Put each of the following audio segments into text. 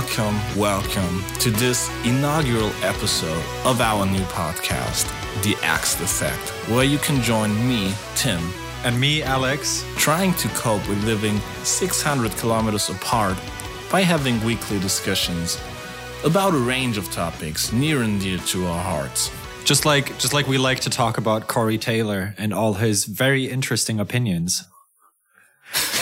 Welcome, welcome, to this inaugural episode of our new podcast, The Axe Effect, where you can join me, Tim, And me, Alex. trying to cope with living 600 kilometers apart by having weekly discussions about a range of topics near and dear to our hearts. Just like just like we like to talk about Corey Taylor and all his very interesting opinions.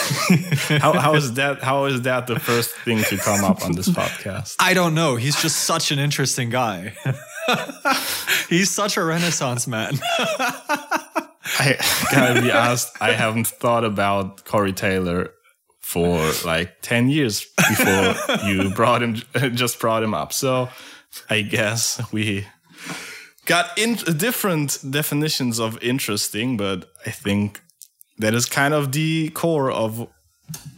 How, how is that? How is that the first thing to come up on this podcast? I don't know. He's just such an interesting guy. He's such a renaissance man. I gotta be honest, I haven't thought about Corey Taylor for like 10 years before you brought him, just brought him up. So I guess we got in different definitions of interesting, but I think that is kind of the core of,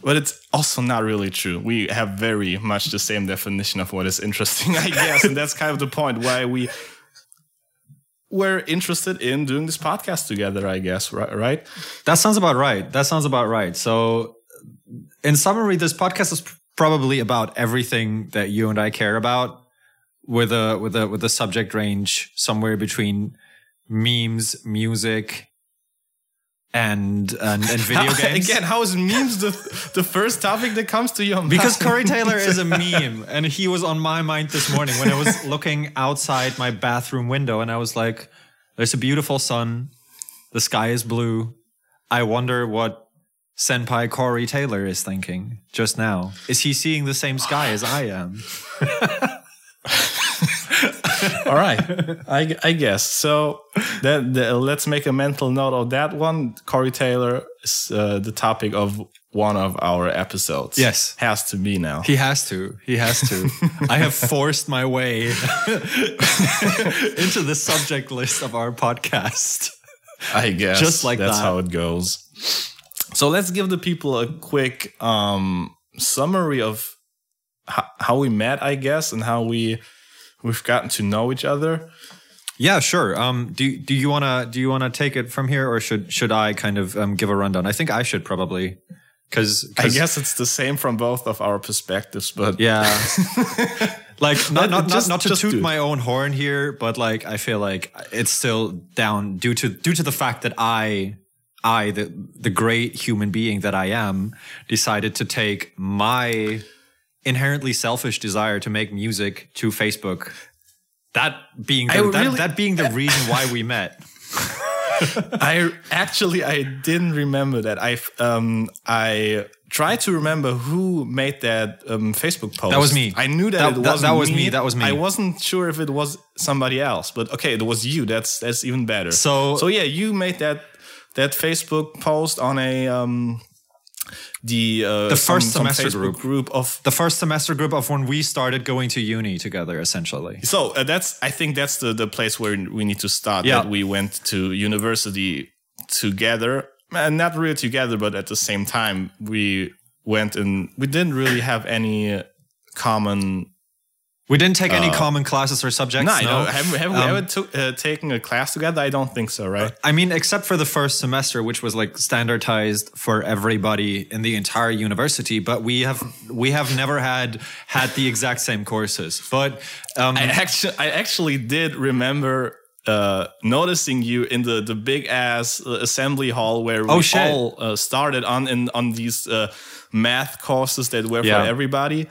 but it's also not really true. We have very much the same definition of what is interesting, I guess. and that's kind of the point why we were interested in doing this podcast together, I guess, right? That sounds about right. That sounds about right. So, in summary, this podcast is probably about everything that you and I care about, with a with a with a subject range somewhere between memes, music, and and, and video games. Again, how is memes the the first topic that comes to your mind? Because Corey Taylor is a meme, and he was on my mind this morning when I was looking outside my bathroom window, and I was like, "There's a beautiful sun, the sky is blue. I wonder what Senpai Corey Taylor is thinking just now. Is he seeing the same sky as I am?" All right, I, I guess so. That the, let's make a mental note of that one. Corey Taylor is uh, the topic of one of our episodes. Yes. has to be now. He has to. He has to. I have forced my way into the subject list of our podcast. I guess Just like that's that. how it goes. So let's give the people a quick um, summary of how we met, I guess, and how we we've gotten to know each other. Yeah, sure. Um, do do you wanna do you wanna take it from here, or should should I kind of um, give a rundown? I think I should probably, because I guess it's the same from both of our perspectives, but yeah, like not not, Just- not, not to toot my own horn here, but like I feel like it's still down due to due to the fact that I I the the great human being that I am decided to take my inherently selfish desire to make music to Facebook. That being the, that, really- that being the reason why we met. I actually I didn't remember that. I um I tried to remember who made that um, Facebook post. That was me. I knew that That- it that- wasn't that was me, that was me. I wasn't sure if it was somebody else, but okay, it was you. That's that's even better. So- so yeah, you made that that Facebook post on a um the uh, The first some semester Facebook group. group of the first semester group of when we started going to uni together, essentially. So uh, that's I think that's the the place where we need to start. Yeah. That we went to university together, and not really together, but at the same time we went and we didn't really have any common. We didn't take any common classes or subjects. No, I no. know. Have, have we Um, ever took uh, taken a class together? I don't think so. Right? I mean, except for the first semester, which was like standardized for everybody in the entire university, but we have we have never had had the exact same courses. But um, I actually, I actually did remember uh, noticing you in the the big ass uh, assembly hall where we Oh, shit. all uh, started on in on these uh, math courses that were Yeah. for everybody.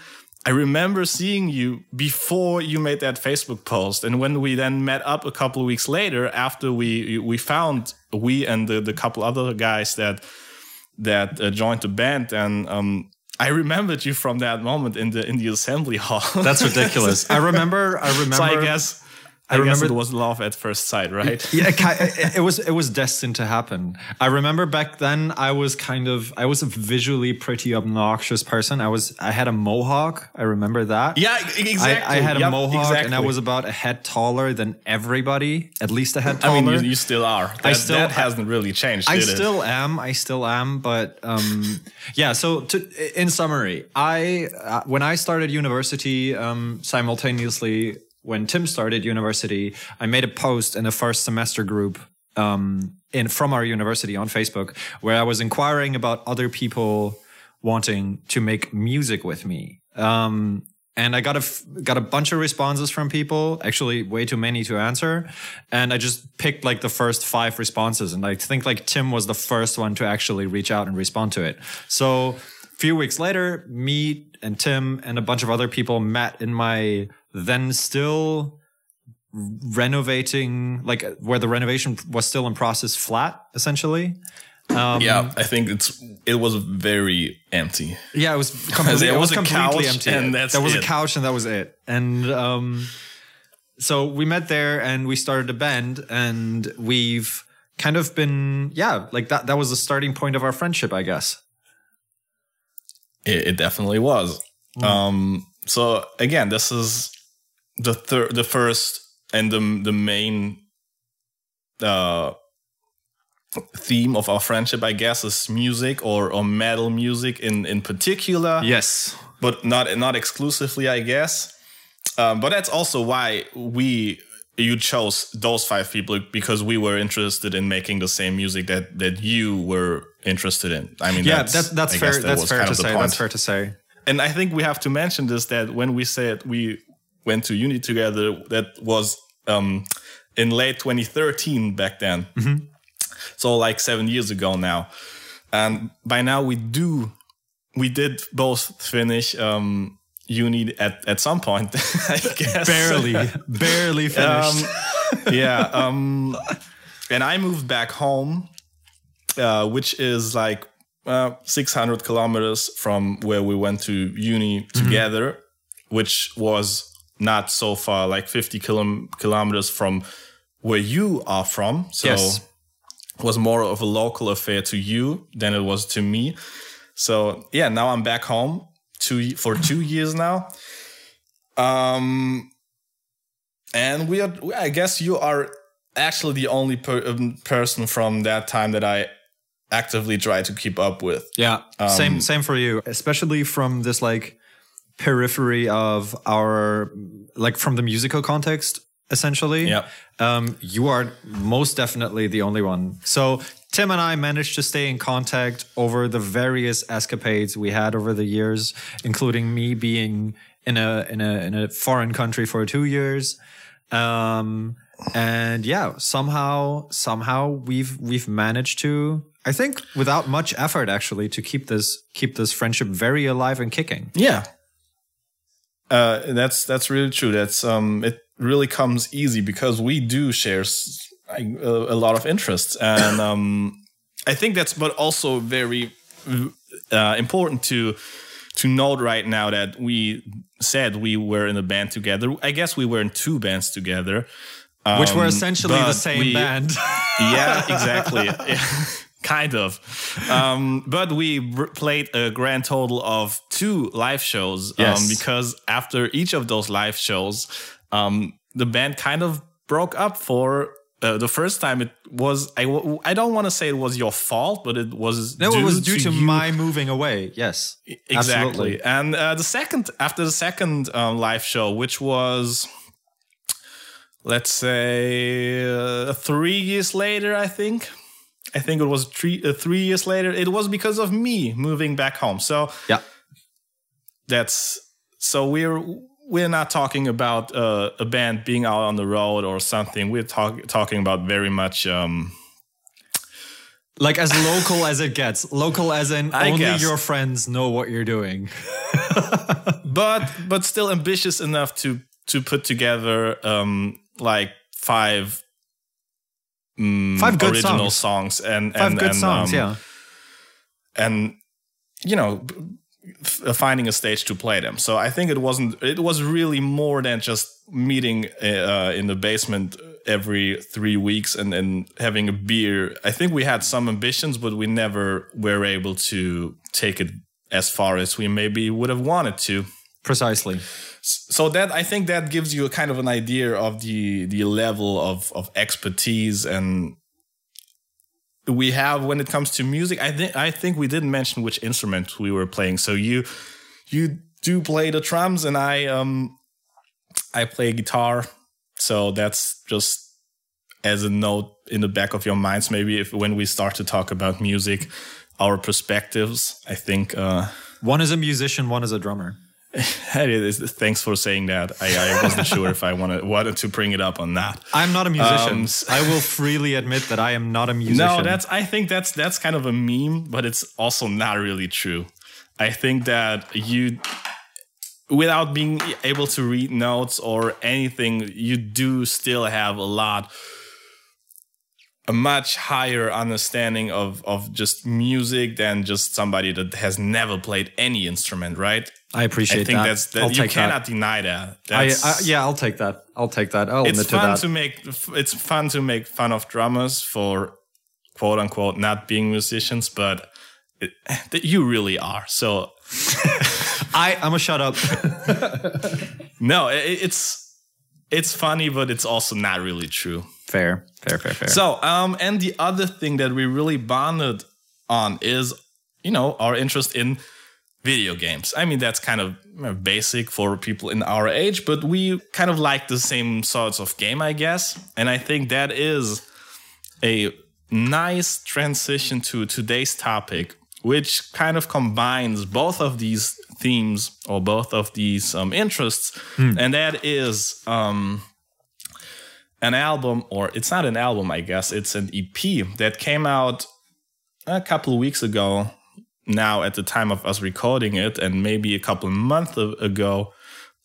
I remember seeing you before you made that Facebook post, and when we then met up a couple of weeks later, after we we found we and the, the couple other guys that that uh, joined the band, and um, I remembered you from that moment in the in the assembly hall. that's ridiculous. I remember. I remember. So I guess I, remember- guess it was love at first sight, right? yeah, it, it, was it was destined to happen. I remember back then I was kind of I was a visually pretty obnoxious person. I was I had a mohawk. I remember that. Yeah, exactly. I, I had a Yep, mohawk and I was about a head taller than everybody, at least a head taller. I mean, you, you still are. That, still- that hasn't really changed. I did it? still am. I still am. But um, yeah. So to, in summary, I uh, when I started university, um, simultaneously when Tim started university, I made a post in the first semester group um, in from our university on Facebook where I was inquiring about other people wanting to make music with me. Um, and I got a got a bunch of responses from people, actually way too many to answer, and I just picked like the first five responses, and I think like Tim was the first one to actually reach out and respond to it. So a few weeks later, me and Tim and a bunch of other people met in my then still renovating, like where the renovation was still in process, flat essentially. Um, yeah, I think it's it was very empty. Yeah, it was completely, There it was was completely empty. and that's there was a couch and that was it. And um, so we met there and we started a band and we've kind of been yeah like that. That was the starting point of our friendship, I guess. It, it definitely was. Um, so again, this is the third, the first, and the the main uh, theme of our friendship, I guess, is music or or metal music in in particular. Yes. but not not exclusively, I guess. Um, but that's also why we you chose those five people because we were interested in making the same music that that you were interested in. I mean, Yeah, that's, that's that's fair. that That's fair to say. That's fair to say. And I think we have to mention this that when we said we went to uni together, that was um, in late 2013 back then. Mm-hmm. So like seven years ago now. And by now we do, we did both finish um, uni at, at some point, I guess. Barely, barely finished. Um, yeah. Um, and I moved back home, uh, which is like uh, 600 kilometers from where we went to uni Mm-hmm. together, which was not so far, like 50 kilom- kilometers from where you are from. So Yes. it was more of a local affair to you than it was to me. So yeah, now I'm back home two for two years now. Um, and we are. I guess you are actually the only per- um, person from that time that I actively try to keep up with. Yeah, Um, same same for you, especially from this like periphery of our like from the musical context essentially. Yeah. Um you are most definitely the only one. So Tim and I managed to stay in contact over the various escapades we had over the years, including me being in a in a in a foreign country for 2 years. Um and yeah, somehow somehow we've we've managed to I think without much effort actually to keep this keep this friendship very alive and kicking. Yeah. Uh, that's that's really true. That's um, it really comes easy because we do share a, a lot of interests, and um, I think that's but also very uh, important to to note right now that we said we were in a band together. I guess we were in two bands together, Which were um, essentially the same we- band. yeah, exactly. Kind of. Um, but we played a grand total of two live shows Yes. um, because after each of those live shows, um, the band kind of broke up for. Uh, the first time it was I, w- I don't want to say it was your fault but it was no, it was due to, you my moving away. Yes. exactly Absolutely. and uh, the second after the second um, live show which was let's say uh, three years later i think i think it was three uh, three years later it was because of me moving back home so Yeah. that's so we're we're not talking about uh, a band being out on the road or something we're talk, talking about very much um, Like as local as it gets. Local as in I only guess. your friends know what you're doing. but but still ambitious enough to to put together um like five mm, Five good original songs. songs, and Five and, good and, songs, um, yeah. and you know f- finding a stage to play them so i think it wasn't it was really more than just meeting uh, in the basement every three weeks and and having a beer i think we had some ambitions but we never were able to take it as far as we maybe would have wanted to Precisely. so that I think that gives you a kind of an idea of the the level of of expertise and we have when it comes to music. I think I think we didn't mention which instrument we were playing. So you you do play the drums and I um I play guitar. So that's just as a note in the back of your minds maybe if when we start to talk about music our perspectives I think uh One is a musician, one is a drummer. Thanks for saying that. I, I wasn't sure if I wanted wanted to bring it up on that. I'm not a musician. Um, I will freely admit that I am not a musician. No, that's. I think that's that's kind of a meme, but it's also not really true. I think that you, without being able to read notes or anything, you do still have a lot, a much higher understanding of of just music than just somebody that has never played any instrument, right? I appreciate that. I think that. that's that. I'll you cannot that. deny that. I, I, yeah, I'll take that. I'll take that. I'll it's admit to fun that. to make. It's fun to make fun of drummers for quote unquote not being musicians, but it, that you really are. So I, I'm a shut up. no, it, it's it's funny, but it's also not really true. fair, fair, fair, fair. So, um, and the other thing that we really bonded on is, you know, our interest in video games. I mean, that's kind of basic for people in our age, but we kind of like the same sorts of game, I guess. And I think that is a nice transition to today's topic, which kind of combines both of these themes or both of these um, interests. And that is, um, an album, or it's not an album, I guess, it's an EP that came out a couple of weeks ago now at the time of us recording it, and maybe a couple of months ago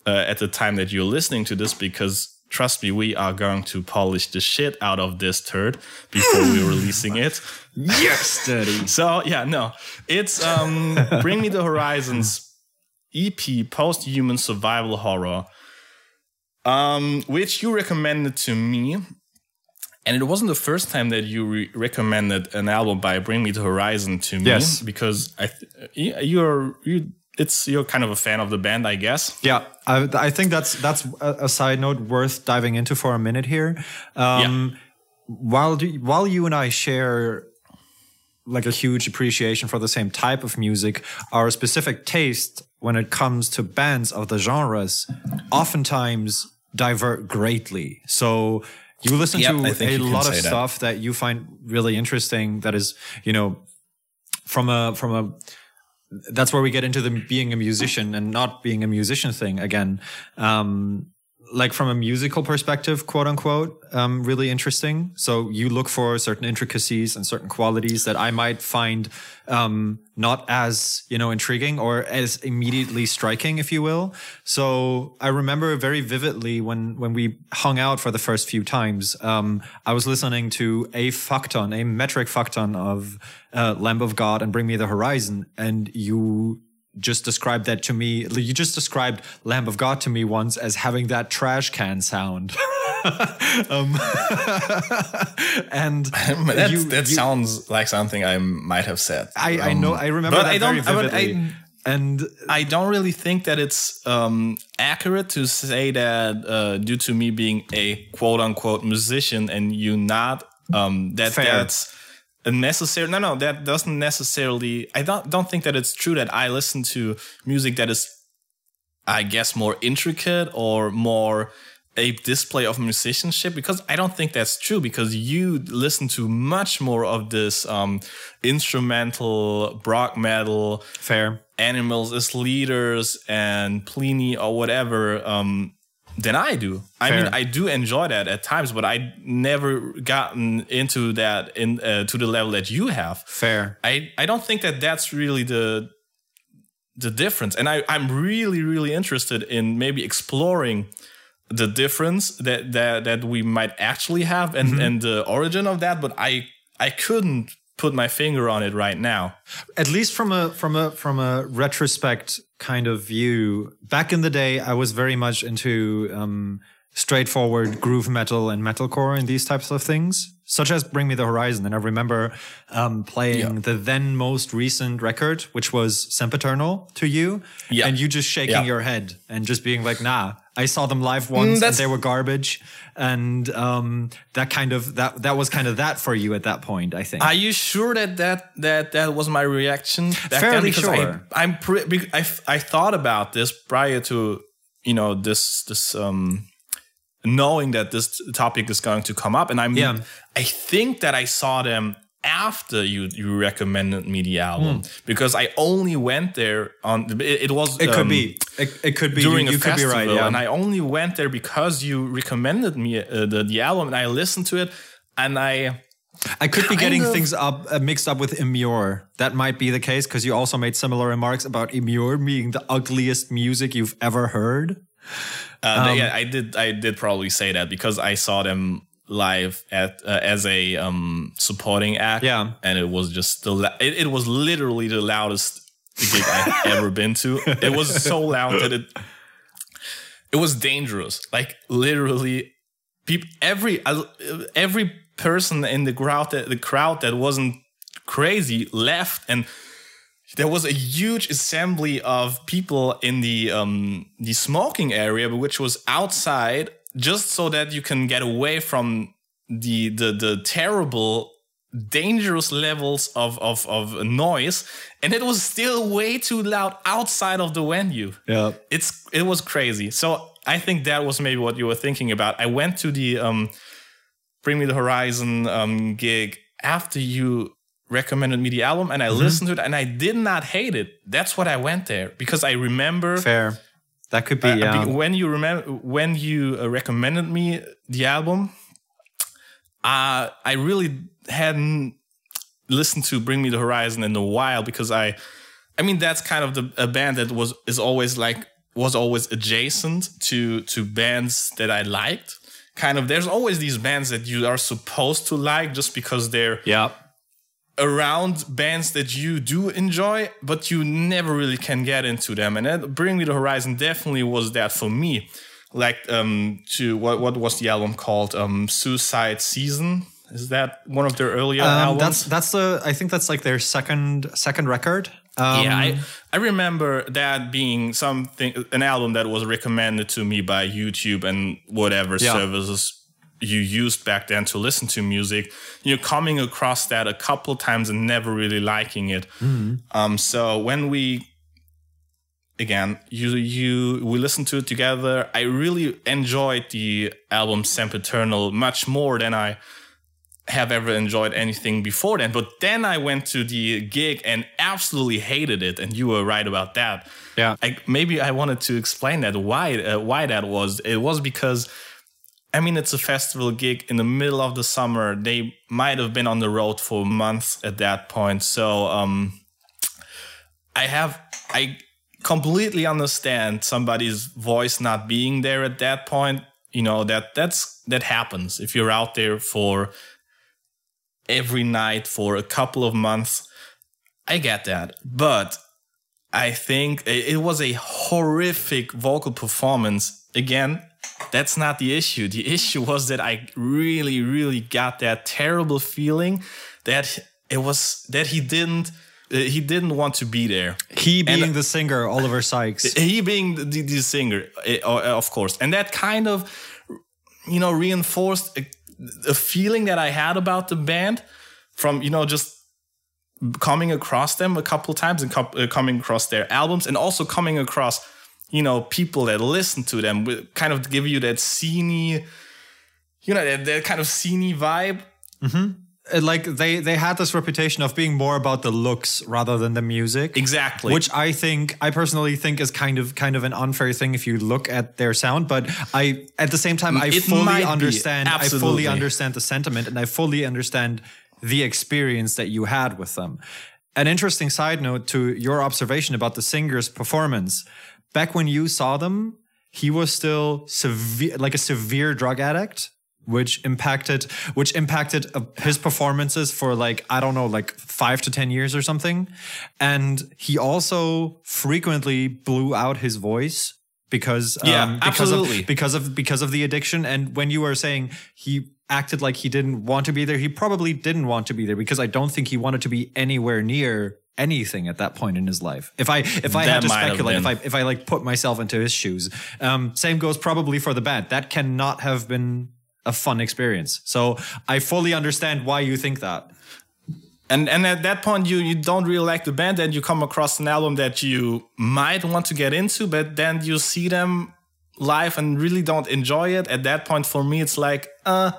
uh, at the time that you're listening to this, because trust me, we are going to polish the shit out of this turd before we're releasing it. Yes, daddy. So yeah, no, it's um, Bring Me the Horizons EP, post-human survival horror, um, which you recommended to me, and it wasn't the first time that you re- recommended an album by Bring Me the Horizon to me. Yes. because I th- you're you. It's you're kind of a fan of the band, I guess. Yeah, I, I think that's that's a, a side note worth diving into for a minute here. Um, While do, while you and I share like a huge appreciation for the same type of music, our specific taste when it comes to bands of the genres oftentimes divert greatly. So you listen Yep, to a lot of say that. stuff that you find really interesting. That is, you know, from a from a that's where we get into the being a musician and not being a musician thing again. Um, like from a musical perspective, quote unquote, um, really interesting. So you look for certain intricacies and certain qualities that I might find um, not as you know intriguing or as immediately striking, if you will. So I remember very vividly when when we hung out for the first few times. Um, I was listening to a fuckton, a metric fuckton of uh, Lamb of God and Bring Me the Horizon, and you just described that to me. You just described Lamb of God to me once as having that trash can sound. um, and That's, you- that you- sounds like something I might have said. I, I know, I remember but that I don't- very but I- vividly. and I don't really think that it's um, accurate to say that uh, due to me being a quote unquote musician and you not, um, that Fair. that's necessary. No, no, that doesn't necessarily. I don't don't think that it's true that I listen to music that is, I guess, more intricate or more a display of musicianship because I don't think that's true because you listen to much more of this um, instrumental rock metal fair. animals as leaders and Plini or whatever um, than I do. I mean, I do enjoy that at times, but I never gotten into that in uh, to the level that you have. Fair. I I don't think that that's really the the difference, and I I'm really really interested in maybe exploring the difference that that that we might actually have and and the origin of that, but I I couldn't put my finger on it right now. at least from a from a from a retrospect kind of view back in the day i was very much into um straightforward groove metal and metalcore and these types of things such as bring me the horizon and i remember um playing Yeah. the then most recent record which was sempiternal to you Yeah. and you just shaking Yeah. your head and just being like nah i saw them live once and they were garbage and um that kind of that that was kind of that for you at that point i think Are you sure that that that that was my reaction? Back Fairly Because I, sure. I'm pre- I I thought about this prior to you know this this um knowing that this topic is going to come up, and I'm Yeah. I think that I saw them after you you recommended me the album because I only went there on it, it was Hmm. It um, could be. It, it could be. during you, you a could festival, be right. Yeah. and I only went there because you recommended me uh, the the album, and I listened to it, and I I could be getting of- things up uh, mixed up with Emmure. That might be the case because you also made similar remarks about Emmure being the ugliest music you've ever heard. Uh, Um, yeah, I did. I did probably say that because I saw them live at uh, as a um, supporting act. Yeah. and it was just the. la- It, it was literally the loudest gig I've ever been to. It was so loud that it. It was dangerous. Like literally, people. Every uh, every person in the crowd that the crowd that wasn't crazy left and there was a huge assembly of people in the um the smoking area which was outside just so that you can get away from the the the terrible dangerous levels of of of noise and it was still way too loud outside of the venue Yeah. it's it was crazy. So I think that was maybe what you were thinking about. I went to the um, Bring Me the Horizon um, gig after you recommended me the album, and I listened to it, and I did not hate it. That's what I went there because I remember Fair. That could be. uh, be- when you remember when you uh, recommended me the album. Uh, I really hadn't listened to Bring Me the Horizon in a while because I, I mean that's kind of the a band that was is always like was always adjacent to to bands that I liked. Kind of there's always these bands that you are supposed to like just because they're yeah. Around bands that you do enjoy, but you never really can get into them. And that Bring Me the Horizon definitely was that for me. Like um to what what was the album called? Um Suicide Season. Is that one of their earlier Um, albums? that's that's the. I think that's like their second second record. Um, yeah, I, I remember that being something an album that was recommended to me by YouTube and whatever Yeah. services you used back then to listen to music. You're coming across that a couple times and never really liking it. Mm-hmm. Um, so when we again you you we listened to it together, I really enjoyed the album Sempiternal much more than I have ever enjoyed anything before then. But then I went to the gig and absolutely hated it, and you were right about that. Yeah. I, maybe I wanted to explain that why uh, why that was. It was because. I mean, it's a festival gig in the middle of the summer. They might have been on the road for months at that point. So, um, I have, I completely understand somebody's voice not being there at that point. You know, that that's, that happens if you're out there for every night for a couple of months. I get that. But I think it was a horrific vocal performance. Again, that's not the issue. The issue was that I really, really got that terrible feeling that it was that he didn't uh, he didn't want to be there. He being And- the singer, Oliver Sykes. He being the, the singer, eh, uh, of course, and that kind of you know reinforced a, a feeling that I had about the band from you know just coming across them a couple times and co- uh, coming across their albums and also coming across you know people that listen to them will kind of give you that sceney you know that, that kind of sceney vibe Uh, like they they had this reputation of being more about the looks rather than the music. exactly Which I think I personally think is kind of kind of an unfair thing if you look at their sound, but I at the same time I It fully understand I fully understand the sentiment and I fully understand the experience that you had with them. An interesting side note to your observation about the singer's performance. Back when you saw them, he was still severe like a severe drug addict which impacted which impacted uh, his performances for like I don't know like 5 to 10 years or something and he also frequently blew out his voice because um, Yeah, because absolutely. of because of because of the addiction and when you were saying he acted like he didn't want to be there he probably didn't want to be there because I don't think he wanted to be anywhere near anything at that point in his life if I if I That had to speculate if. I if I like put myself into his shoes. Um, same goes probably for the band. That cannot have been a fun experience. So I fully understand why you think that. and and at that point you you don't really like the band and you come across an album that you might want to get into but then you see them live and really don't enjoy it at that point for me it's like uh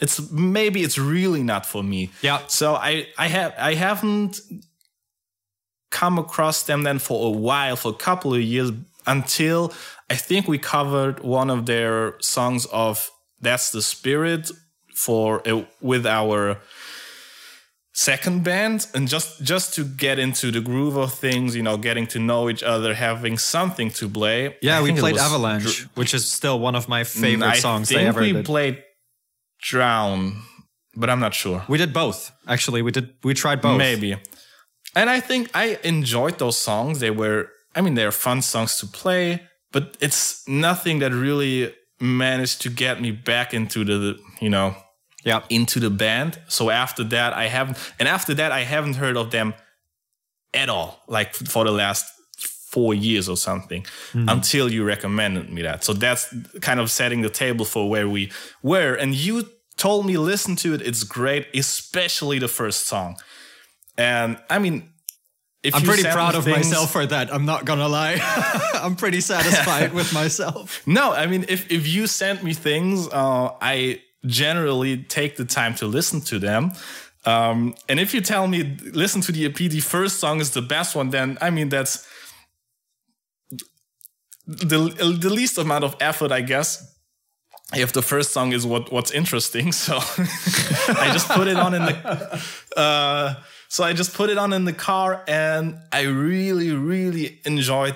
it's maybe it's really not for me. Yeah. So I I have I haven't come across them then for a while, for a couple of years, until I think we covered one of their songs of "That's the Spirit" for uh, with our second band and just just to get into the groove of things you know getting to know each other having something to play Yeah, I we played Avalanche, Dr- which is still one of my favorite I songs think they ever we did. played drown but i'm not sure we did both. Actually, we did. We tried both. Maybe. And I think I enjoyed those songs. They were, I mean, they're fun songs to play, but it's nothing that really managed to get me back into the, you know, Yeah. into the band. So after that, I haven't, and after that, I haven't heard of them at all, like for the last four years or something, hmm. until you recommended me that. So that's kind of setting the table for where we were. And you told me, listen to it, it's great, especially the first song. And I mean, if I'm pretty proud of things- myself for that. I'm not gonna lie. I'm pretty satisfied with myself. No, I mean, if, if you send me things, uh, I generally take the time to listen to them. Um, and if you tell me listen to the EP, the first song is the best one, then I mean that's the the least amount of effort, I guess. If the first song is what what's interesting, so I just put it on in the. Uh, so I just put it on in the car, and I really, really enjoyed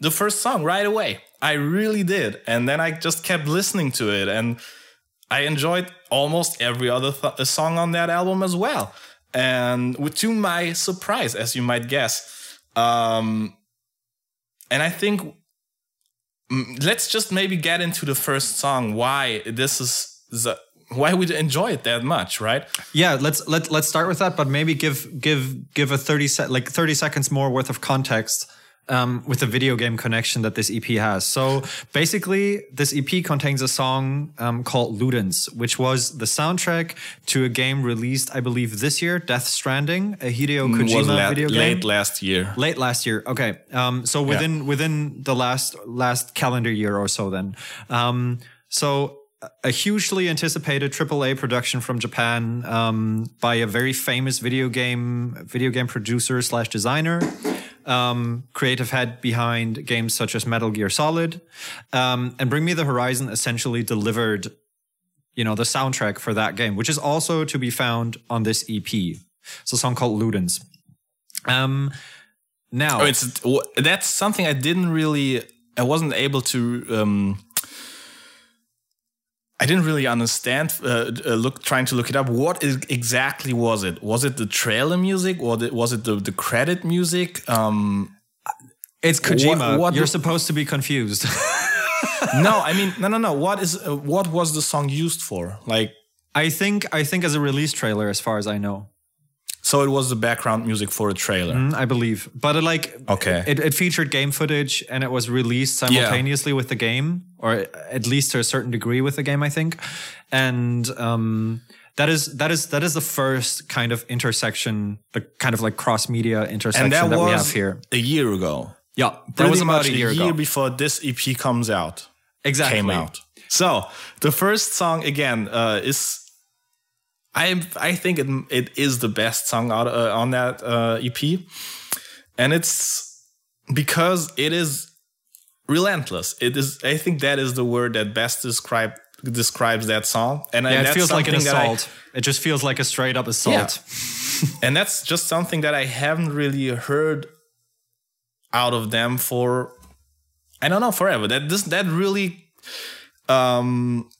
the first song right away. I really did, and then I just kept listening to it, and I enjoyed almost every other th- song on that album as well. And to my surprise, as you might guess, um, and I think mm, let's just maybe get into the first song. Why this is the, why we enjoy it that much, right? Yeah, let's let let's start with that, but maybe give give give a 30 sec like 30 seconds more worth of context um, with the video game connection that this EP has. So basically, this EP contains a song um, called Ludens, which was the soundtrack to a game released, I believe, this year, Death Stranding, a Hideo was Kojima la- video game. late last year. Late last year. Okay. Um, so within within the last last calendar year or so then. Um, so a hugely anticipated AAA production from Japan um, by a very famous video game video game producer slash designer. Um, creative head behind games such as Metal Gear Solid, um, and Bring Me the Horizon essentially delivered, you know, the soundtrack for that game, which is also to be found on this EP. It's a song called Ludens. Um, now, Oh, it's that's something I didn't really. I wasn't able to. I didn't really understand. Uh, uh, look, trying to look it up. What is, exactly was it? Was it the trailer music, or the, was it the, the credit music? Um, it's Kojima. what- what You're do- supposed to be confused. no, I mean, no, no, no. What is? Uh, what was the song used for? Like, I think I think as a release trailer, as far as I know, so it was the background music for a trailer. Mm, I believe. But it, like, Okay. it, it featured game footage and it was released simultaneously with the game, or at least to a certain degree with the game, I think. And um, that is that is that is the first kind of intersection, the kind of like cross media intersection that, that, we have here. a year ago. Yeah, that was about a year, ago. before this EP comes out. exactly. came out. So the first song again uh, is I I think it it is the best song out uh, on that uh, EP, and it's because it is relentless. It is I think that is the word that best describe describes that song. And, Yeah, and it feels like an that I- assault. it just feels like a straight up assault. and that's just something that I haven't really heard out of them for I don't know forever. That this that really um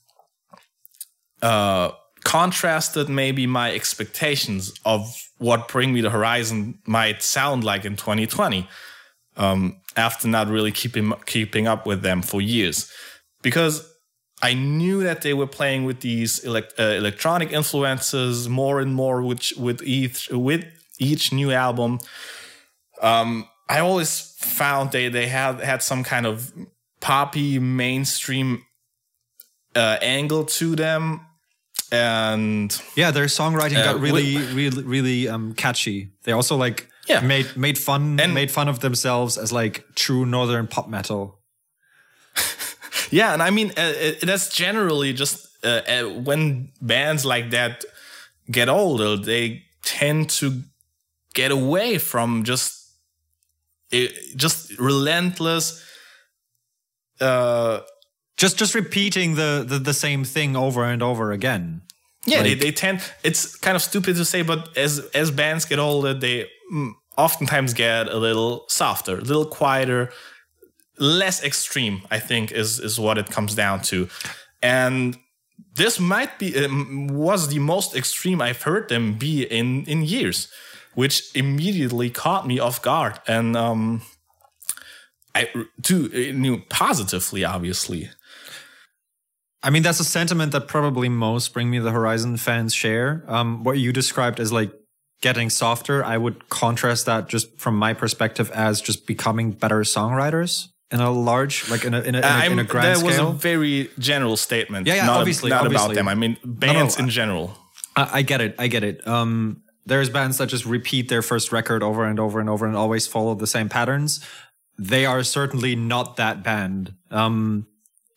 uh contrasted maybe my expectations of what Bring Me the Horizon might sound like in 2020. Um after not really keeping keeping up with them for years. Because I knew that they were playing with these elect, uh, electronic influences more and more, which with each with each new album. Um, I always found they they had had some kind of poppy mainstream uh, angle to them, and Yeah, their songwriting Uh, got really, really, really um, catchy. They also like Yeah. made made fun And- made fun of themselves as like true northern pop metal. yeah, and I mean uh, it, that's generally just uh, uh, when bands like that get older, they tend to get away from just it, just relentless uh just just repeating the, the the same thing over and over again. Yeah like, they, they tend it's kind of stupid to say but as as bands get older they mm, oftentimes get a little softer a little quieter less extreme i think is is what it comes down to. And this might be um, was the most extreme i've heard them be in in years which immediately caught me off guard. And um i to knew positively obviously I mean, that's a sentiment that probably most Bring Me the Horizon fans share. Um, what you described as like getting softer, I would contrast that just from my perspective as just becoming better songwriters in a large, like in a in a, in a, in a grand that scale. That was a very general statement. Yeah, yeah, not, obviously, not obviously. about them. I mean, bands no, no, in general. I, I, get it. I get it. Um, there's bands that just repeat their first record over and over and over and always follow the same patterns. They are certainly not that band. Um,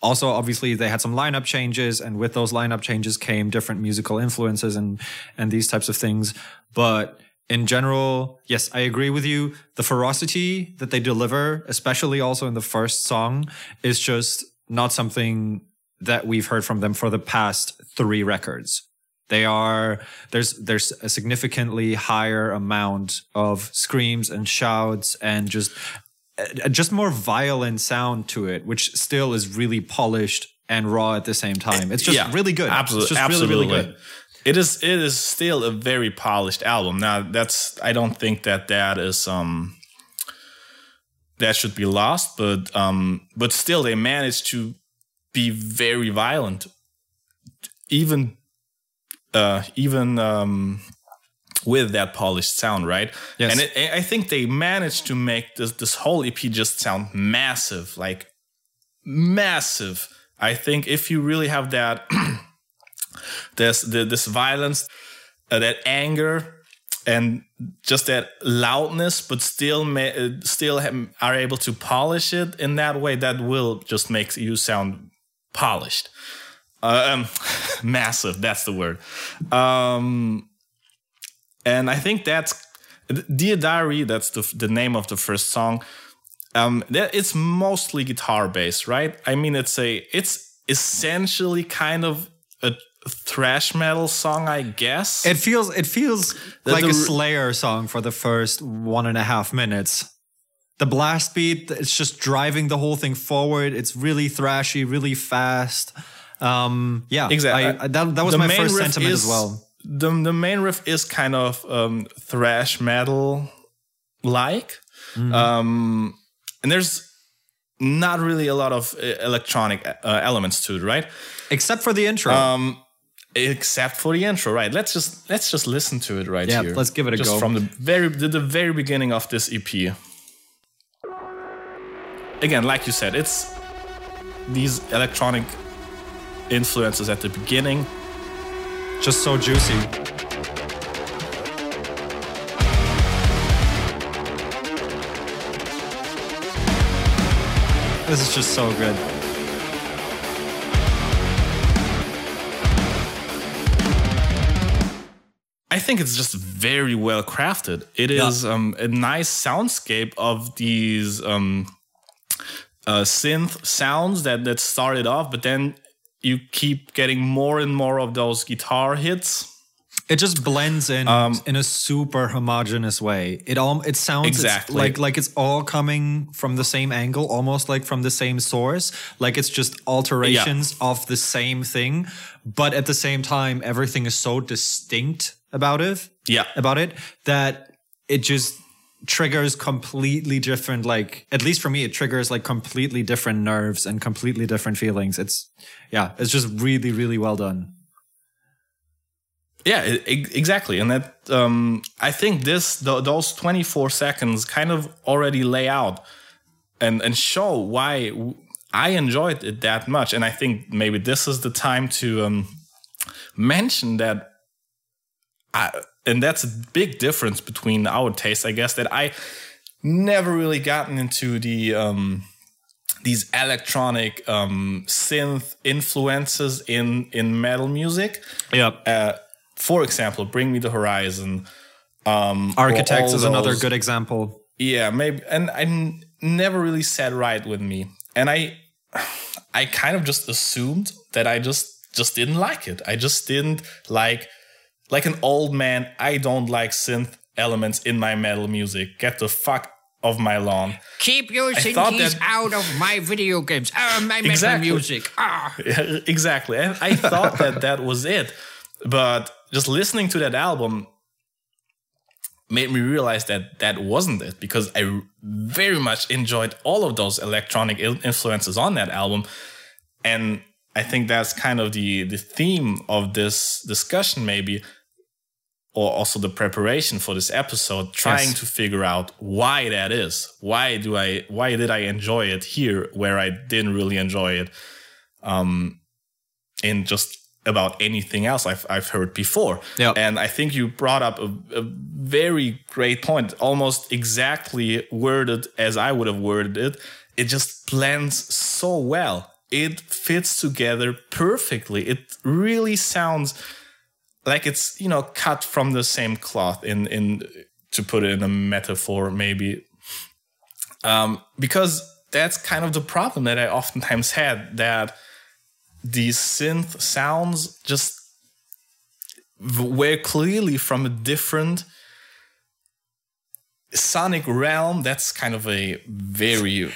also obviously they had some lineup changes and with those lineup changes came different musical influences and and these types of things. But in general yes i agree with you. The ferocity that they deliver especially also in the first song is just not something that we've heard from them for the past 3 records. They are there's there's a significantly higher amount of screams and shouts and just just more violent sound to it, which still is really polished and raw at the same time. It's just yeah, really good. Absolutely, absolutely. Really, really good. It is. It is still a very polished album. Now, that's. I don't think that that is. Um, that should be lost, but um, but still, they managed to be very violent, even, uh, even um, with that polished sound, right? Yes. And it, I think they managed to make this this whole EP just sound massive, like massive. I think if you really have that this the, this violence, uh, that anger, and just that loudness, but still ma- uh, still have, are able to polish it in that way, that will just make you sound polished. Uh, um, massive. That's the word. Um, and I think that's Dear Diary. That's the the name of the first song. Um, it's mostly guitar based, right? I mean, it's a it's essentially kind of a thrash metal song, I guess. It feels it feels the, like the, a Slayer song for the first one and a half minutes. The blast beat, it's just driving the whole thing forward. It's really thrashy, really fast. Um, yeah, exactly. I, I, that, that was my first sentiment is, as well the the main riff is kind of um, thrash metal like, mm-hmm. um, and there's not really a lot of uh, electronic uh, elements to it, right? Except for the intro. Um, except for the intro, right? Let's just let's just listen to it right yeah, here. let's give it a just go. From the very the, the very beginning of this EP. Again, like you said, it's these electronic influences at the beginning just so juicy. This is just so good. I think it's just very well crafted. It is yeah. um, a nice soundscape of these um, uh, synth sounds that that started off, but then you keep getting more and more of those guitar hits. It just blends in um, in a super homogenous way. It all it sounds exactly like like it's all coming from the same angle, almost like from the same source. Like it's just alterations yeah. of the same thing, but at the same time, everything is so distinct about it. Yeah, about it that it just triggers completely different like at least for me it triggers like completely different nerves and completely different feelings. It's yeah it's just really really well done. Yeah it, exactly. And that um i think this th- those 24 seconds kind of already lay out and and show why i enjoyed it that much. And i think maybe this is the time to um mention that I, and that's a big difference between our tastes, I guess. That I never really gotten into the um, these electronic um, synth influences in in metal music. Yeah. Uh, for example, Bring Me the Horizon. Um, Architects is another good example. yeah, maybe, and I n- never really sat right with me, and I, I kind of just assumed that I just just didn't like it. I just didn't like, like an old man. I don't like synth elements in my metal music. Get the fuck off my lawn. Keep your that- out of my video games. Oh, my metal Exactly. music. Ah. exactly. And I thought that that was it, but just listening to that album made me realize that that wasn't it because I very much enjoyed all of those electronic influences on that album, and I think that's kind of the the theme of this discussion, maybe, or also the preparation for this episode, trying Yes. to figure out why that is. Why do I? Why did I enjoy it here where I didn't really enjoy it? um, in just about anything else I've, I've heard before. Yeah. And I think you brought up a, a very great point, almost exactly worded as I would have worded it. It just blends so well. It fits together perfectly. It really sounds like it's, you know, cut from the same cloth in, in to put it in a metaphor, maybe. Um, because that's kind of the problem that I oftentimes had that these synth sounds just were clearly from a different sonic realm. That's kind of a very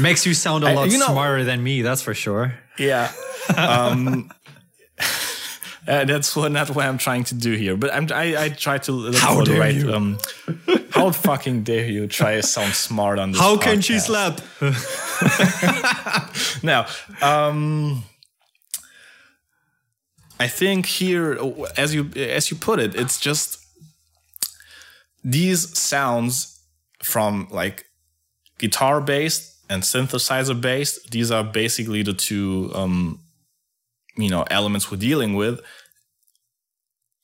Makes you sound a lot you know- smarter than me, that's for sure. yeah. Um, uh, that's what not what I'm trying to do here, but I'm I, I try to look How for the dare right. you. Um, how fucking dare you try to sound smart on this? How can she slap? Now, um, I think here, as you as you put it, it's just these sounds from like guitar based and synthesizer based. These are basically the two, um, you know, elements we're dealing with.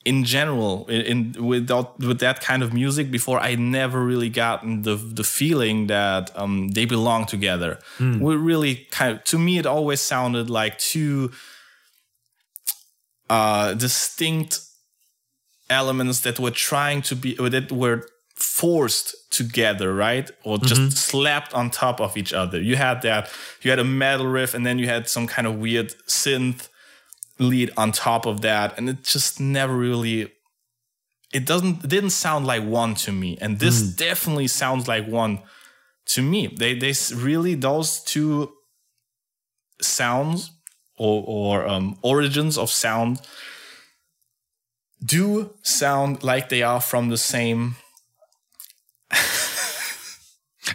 In general, in, in without with that kind of music before, I never really gotten the the feeling that um, they belong together. We really kind of to me, it always sounded like two uh, distinct elements that were trying to be that were forced together, right? Or just slapped on top of each other. You had that, you had a metal riff, and then you had some kind of weird synth lead on top of that, and it just never really. It doesn't it didn't sound like one to me, and this definitely sounds like one to me. They they really those two sounds or or um, origins of sound do sound like they are from the same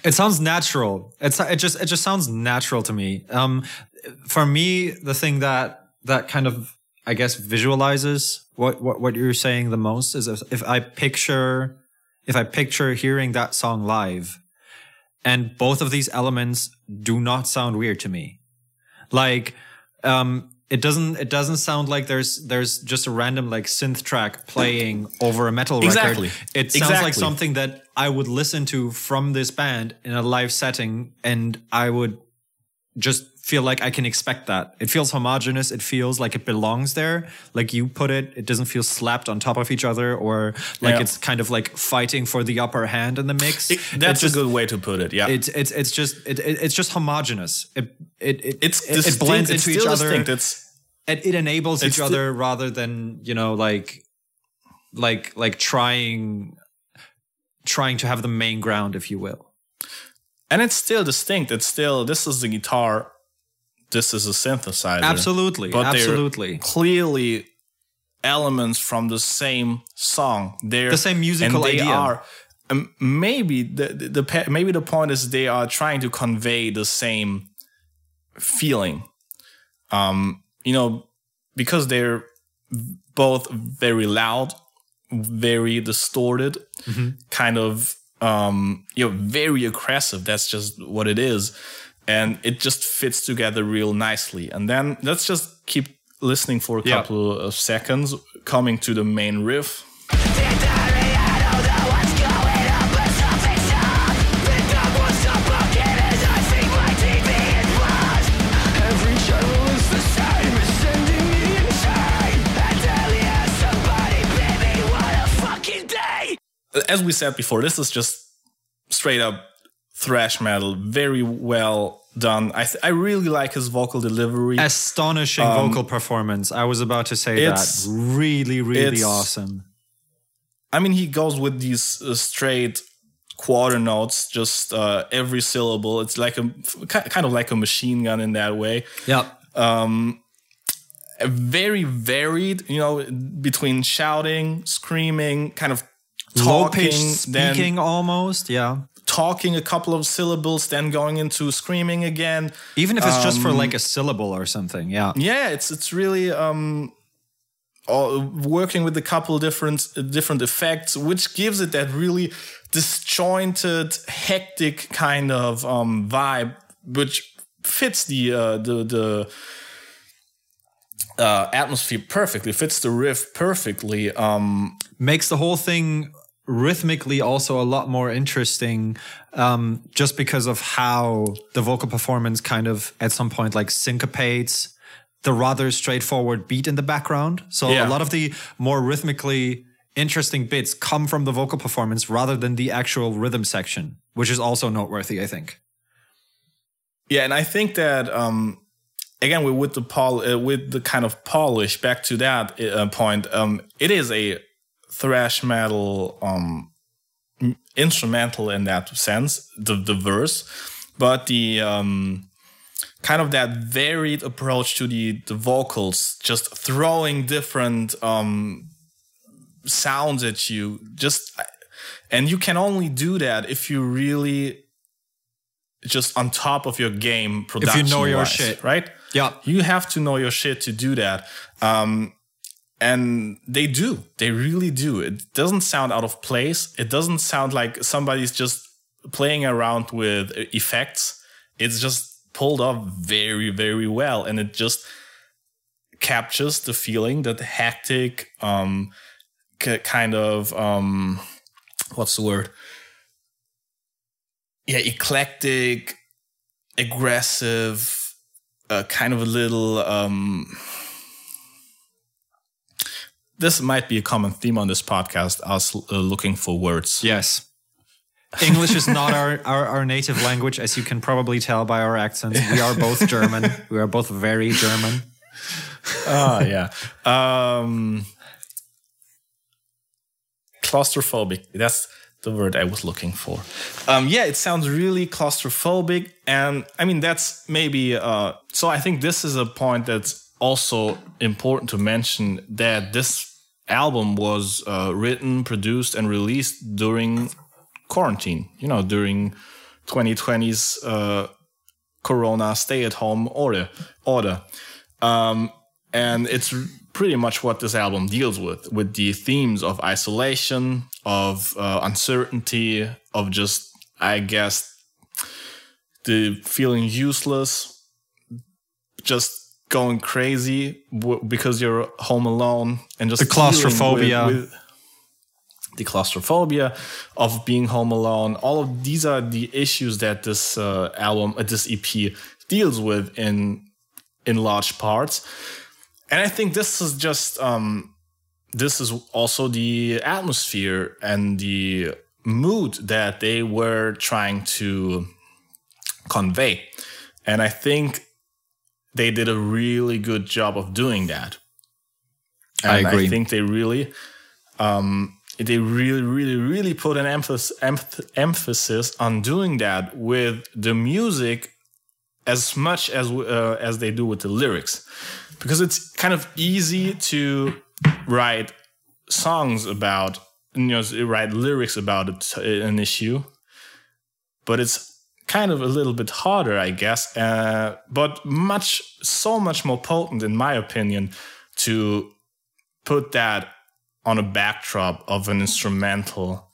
It sounds natural. It's it just it just sounds natural to me. Um, for me, the thing that that kind of I guess visualizes what what what you're saying the most is if, if I picture if I picture hearing that song live, and both of these elements do not sound weird to me. Like, um, it doesn't it doesn't sound like there's there's just a random like synth track playing over a metal Exactly. record. It sounds like something that I would listen to from this band in a live setting, and I would just feel like I can expect that. It feels homogenous. It feels like it belongs there. Like you put it, it doesn't feel slapped on top of each other or like Yeah. it's kind of like fighting for the upper hand in the mix. It- that's just, a good way to put it. Yeah, It's it's it's just it, it, it's just homogenous. It it it it's it, it blends into each other. distinct. It's It, it enables each other rather than you know like like like trying trying to have the main ground, if you will. and it's still distinct. It's still this is the guitar, this is a synthesizer. Absolutely, but absolutely. clearly elements from the same song. They're The same musical they idea. Are, um, maybe the, the the maybe the point is they are trying to convey the same feeling. Um, you know, because they're both very loud, very distorted, kind of um, you know, very aggressive. That's just what it is and it just fits together real nicely. And then let's just keep listening for a yeah. couple of seconds, coming to the main riff. As we said before, this is just straight up thrash metal, very well done. I th- I really like his vocal delivery. Astonishing vocal performance. I was about to say that. Um, It's- Really, really awesome. I mean, he goes with these uh, straight quarter notes, just uh, every syllable. It's like a kind of like a machine gun in that way. Yeah. Um, Very varied, you know, between shouting, screaming, kind of talking, pitched then speaking almost. Yeah. Talking a couple of syllables, then going into screaming again. Even if it's just for Um, like a syllable or something. Yeah. yeah it's it's really um working with a couple different different effects which gives it that really disjointed hectic kind of um vibe which fits the uh the the uh, atmosphere perfectly fits the riff perfectly um makes the whole thing rhythmically also a lot more interesting um, just because of how the vocal performance kind of at some point like syncopates the rather straightforward beat in the background so Yeah. a lot of the more rhythmically interesting bits come from the vocal performance rather than the actual rhythm section which is also noteworthy i think Yeah, and I think that um, again with the pol- uh, with the kind of polish back to that uh, point. Um, it is a thrash metal um, instrumental in that sense, the the verse, but the um, kind of that varied approach to the the vocals, just throwing different um, sounds at you, just and you can only do that if you really just on top of your game production you know your wise, shit. right? Yeah. You have to know your shit to do that. Um and they do. They really do. It doesn't sound out of place. It doesn't sound like somebody's just playing around with effects. It's just pulled off very very well. And it just captures the feeling that hectic um kind of um what's the word? Yeah eclectic aggressive uh, kind of a little um this might be a common theme on this podcast us uh, looking for words yes English is not our, our, our native language, as you can probably tell by our accents. We are both German. We are both very German. oh yeah um claustrophobic that's the word i was looking for um yeah it sounds really claustrophobic and i mean that's maybe uh so i think this is a point that's also important to mention that this album was uh, written produced and released during quarantine you know during 2020's uh corona stay at home order order. Um and it's pretty much what this album deals with with the themes of isolation of uh, uncertainty of just i guess the feeling useless just going crazy w- because you're home alone and just The dealing with- claustrophobia. with the claustrophobia of being home alone. All of these are the issues that this uh, album uh, this ep deals with in in large parts. And i think this is just um this is also the atmosphere and the mood that they were trying to convey. And i think they did a really good job of doing that I and agree. i think they really um they really really really put an emphasis emph- emphasis on doing that with the music as much as uh, as they do with the lyrics because it's kind of easy to write songs about you know write lyrics about an issue but it's kind of a little bit harder i guess uh, but much so much more potent in my opinion to put that on a backdrop of an instrumental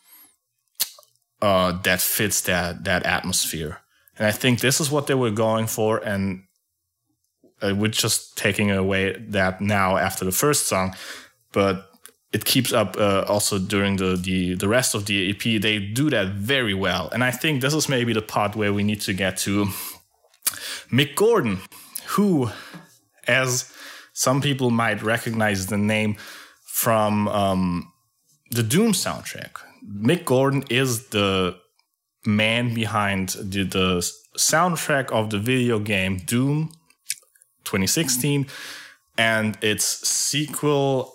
uh, that fits that that atmosphere. And i think this is what they were going for and uh, we're just taking away that now after the first song but it keeps up uh, also during the, the the rest of the ep they do that very well. And i think this is maybe the part where we need to get to mick gordon who as some people might recognize the name from um, the doom soundtrack Mick Gordon is the man behind the, the soundtrack of the video game Doom 2016 and its sequel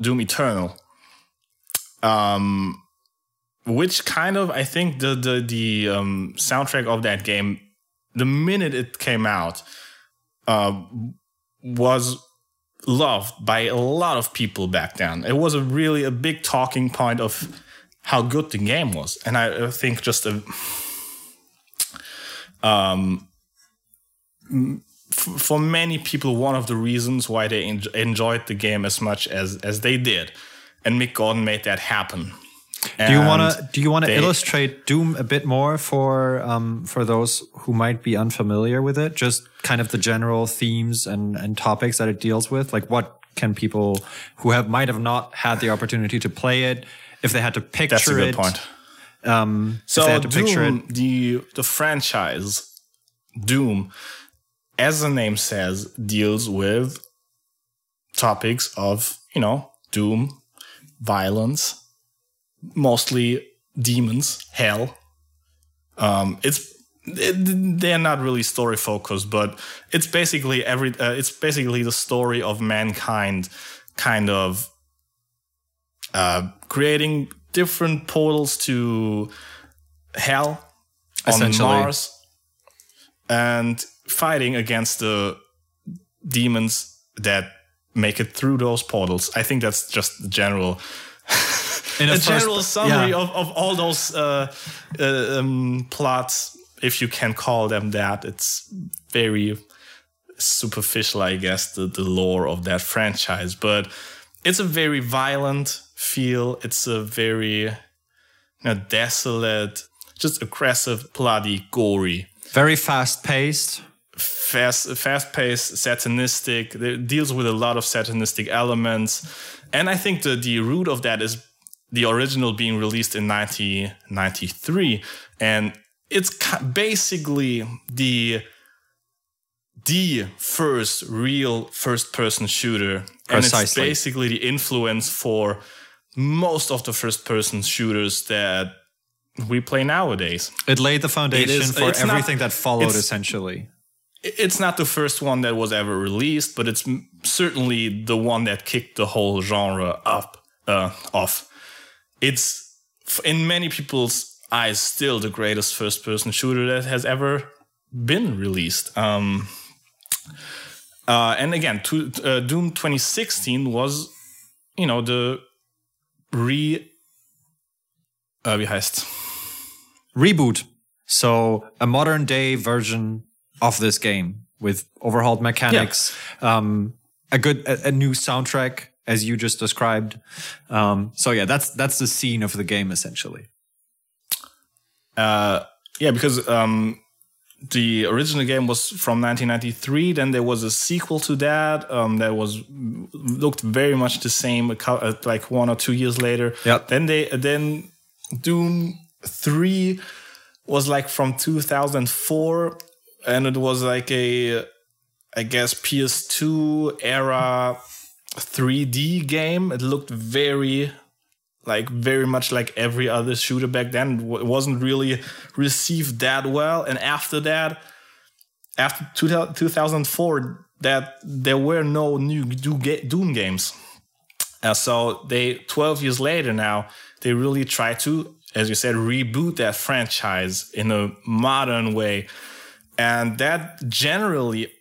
Doom Eternal. Um, which kind of I think the the the um, soundtrack of that game, the minute it came out, uh, was loved by a lot of people back then. It was a really a big talking point of how good the game was, and I, I think just a um f- for many people one of the reasons why they en- enjoyed the game as much as as they did, and Mick Gordon made that happen. Do you want to do you want to illustrate Doom a bit more for um, for those who might be unfamiliar with it? Just kind of the general themes and and topics that it deals with. Like what can people who have might have not had the opportunity to play it, if they had to picture That's a good it, point. Um, So they had to picture Doom, the the franchise Doom, as the name says, deals with topics of you know doom, violence, mostly demons, hell. Um, it's it, they're not really story focused, but it's basically every uh, it's basically the story of mankind, kind of uh, creating different portals to hell on. Mars and fighting against the demons that make it through those portals. I think that's just the general in a first- general summary yeah. of, of all those uh, uh, um, plots, if you can call them that. It's very superficial, I guess, the, the lore of that franchise. But it's a very violent feel. It's a very you know, desolate, just aggressive, bloody, gory very fast paced. Fast fast paced satanistic it deals with a lot of satanistic elements. And i think the the root of that is the original being released in 1993 and it's basically the the first real first person shooter. And it's basically the influence for most of the first person shooters that we play nowadays. It laid the foundation is- for it's not- everything that followed. Essentially, it's not the first one that was ever released, but it's certainly the one that kicked the whole genre up uh, off. It's in many people's eyes still the greatest first-person shooter that has ever been released. Um, uh, and again, to, uh, Doom 2016 was, you know, the re. Uh, wie heißt? reboot. So a modern day version of this game with overhauled mechanics, um, a good, a, a new soundtrack as you just described. Um, so yeah, that's that's the scene of the game essentially. Uh, yeah, because um, the original game was from 1993. Then there was a sequel to that um, that was looked very much the same, uh, like one or two years later. Yep. Then they then Doom Three was like from 2004, and it was like a I guess PS2 era 3D game. It looked very like very much like every other shooter back then. It wasn't really received that well. And after that, after 2004, that there were no new Doom games. So they 12 years later now, they really try to, as you said, reboot that franchise in a modern way. And that generally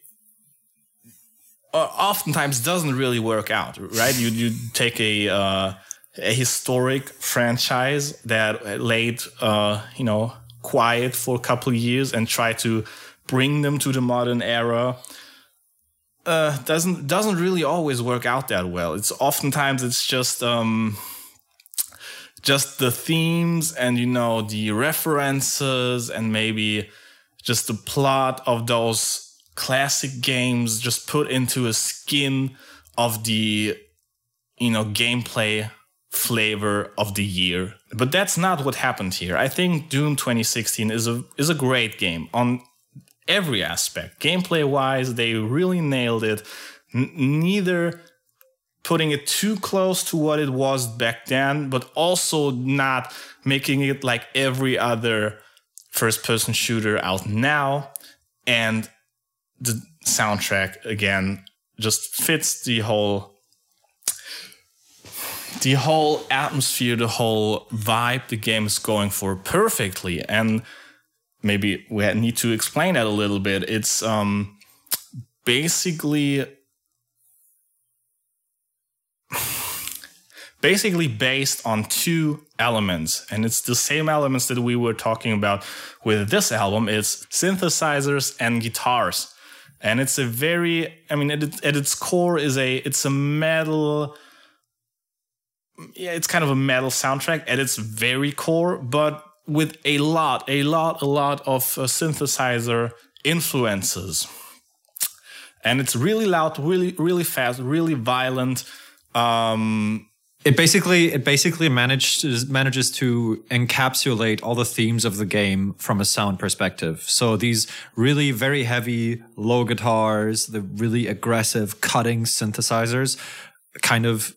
uh, oftentimes doesn't really work out, right? You you take a uh, a historic franchise that laid uh, you know quiet for a couple of years and try to bring them to the modern era. Uh, doesn't doesn't really always work out that well. It's oftentimes it's just um, just the themes and you know the references and maybe just the plot of those classic games just put into a skin of the you know gameplay flavor of the year. But that's not what happened here. I think doom 2016 is a is a great game on every aspect. Gameplay wise they really nailed it. N- neither putting it too close to what it was back then, but also not making it like every other first person shooter out now. And the soundtrack again just fits the whole the whole atmosphere, the whole vibe the game is going for perfectly. And maybe we need to explain that a little bit. It's um basically basically based on two elements and it's the same elements that we were talking about with this album. It's synthesizers and guitars. And it's a very i mean at, at its core is a it's a metal yeah it's kind of a metal soundtrack at its very core but with a lot a lot a lot of uh, synthesizer influences. And it's really loud really really fast really violent. Um It basically it basically manages manages to encapsulate all the themes of the game from a sound perspective. So these really very heavy low guitars, the really aggressive cutting synthesizers, kind of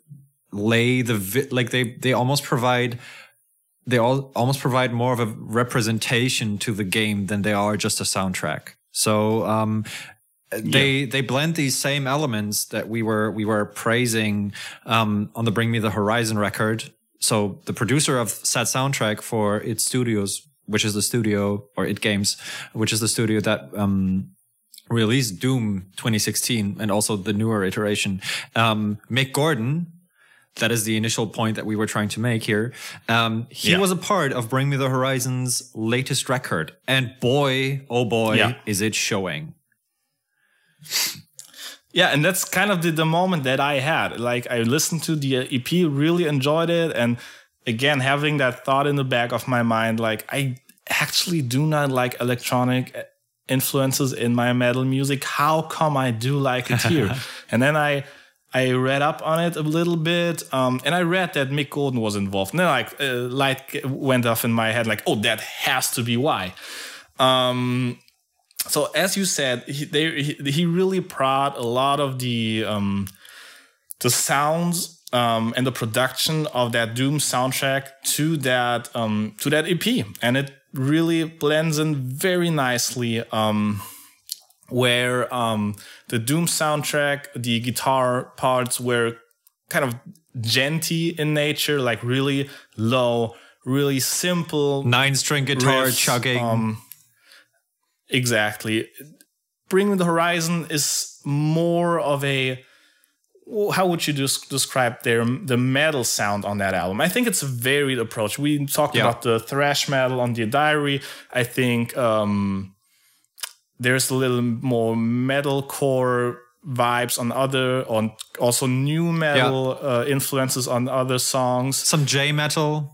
lay the vi- like they they almost provide they all almost provide more of a representation to the game than they are just a soundtrack. So um, they they blend these same elements that we were we were praising um, on the Bring Me the Horizon record. So the producer of that soundtrack for its studios, which is the studio or it games, which is the studio that um, released Doom 2016 and also the newer iteration, um, Mick Gordon. That is the initial point that we were trying to make here. Um, he Yeah. was a part of Bring Me the Horizon's latest record, and boy, oh boy, Yeah. is it showing. Yeah and that's kind of the, the moment that i had like i listened to the ep really enjoyed it and again having that thought in the back of my mind like i actually do not like electronic influences in my metal music how come i do like it here and then i I read up on it a little bit, um, and I read that Mick Gordon was involved. And then, like, uh, light went off in my head, like, "Oh, that has to be why." Um, so as you said, he, they, he, he really brought a lot of the um, the sounds um, and the production of that Doom soundtrack to that um, to that EP, and it really blends in very nicely. Um, where um, the Doom soundtrack, the guitar parts were kind of djenty in nature, like really low, really simple, Nine string guitar riffs, chugging. Um, exactly. Bring Me the Horizon is more of a how would you des- describe their the metal sound on that album? I think it's a varied approach. We talked Yeah. about the thrash metal on Dear Diary. I think um, there's a little more metalcore vibes on other on also nu metal uh, influences on other songs. Some J metal.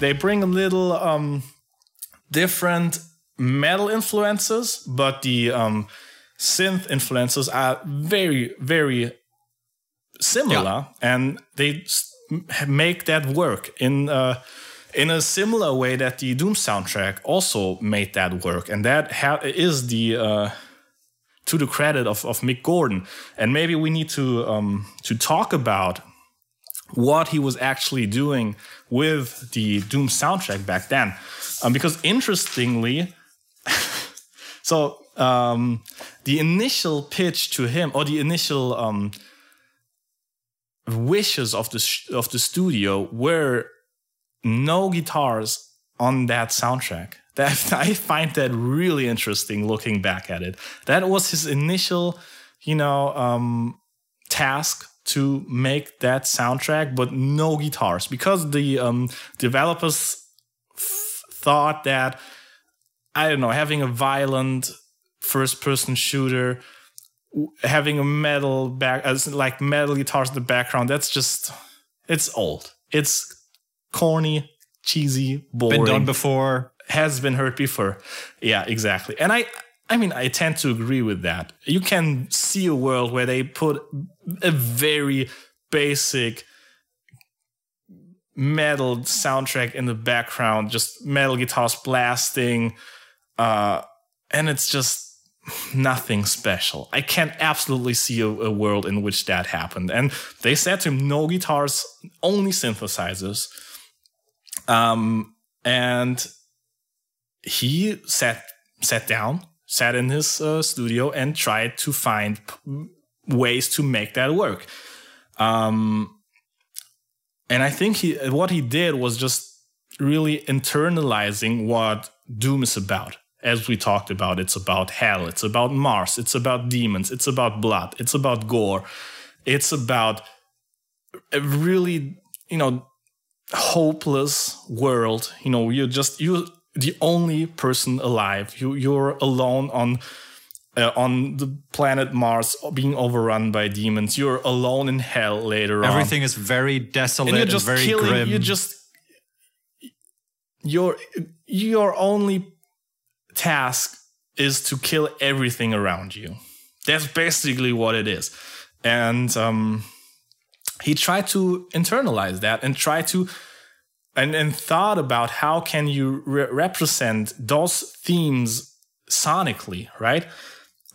They bring a little um, different metal influences, but the um, synth influences are very, very similar, and they make that work in uh, in a similar way that the Doom soundtrack also made that work, and that ha- is the uh, to the credit of, of Mick Gordon. And maybe we need to um, to talk about what he was actually doing with the Doom soundtrack back then. Um, because interestingly, so um, the initial pitch to him, or the initial um, wishes of the sh- of the studio, were no guitars on that soundtrack. That I find that really interesting. Looking back at it, that was his initial, you know, um, task to make that soundtrack, but no guitars because the um, developers f- thought that I don't know having a violent first person shooter having a metal back as like metal guitars in the background that's just it's old it's corny cheesy boring Been done before. has been heard before. Yeah, exactly. And I I mean I tend to agree with that. You can see a world where they put a very basic metal soundtrack in the background, just metal guitars blasting, uh, and it's just nothing special. I can't absolutely see a, a world in which that happened. And they said to him, no guitars, only synthesizers. Um, and he sat sat down, sat in his uh, studio, and tried to find p- ways to make that work. Um, and I think he what he did was just really internalizing what Doom is about. As we talked about, it's about hell, it's about Mars, it's about demons, it's about blood, it's about gore, it's about a really, you know, hopeless world. You know, you're just you the only person alive. You you're alone on uh, on the planet Mars, being overrun by demons. You're alone in hell later on Everything is very desolate and and, you're just very killing grim. you just your your only task is to kill everything around you that's basically what it is and um he tried to internalize that and try to and and thought about how can you re- represent those themes sonically right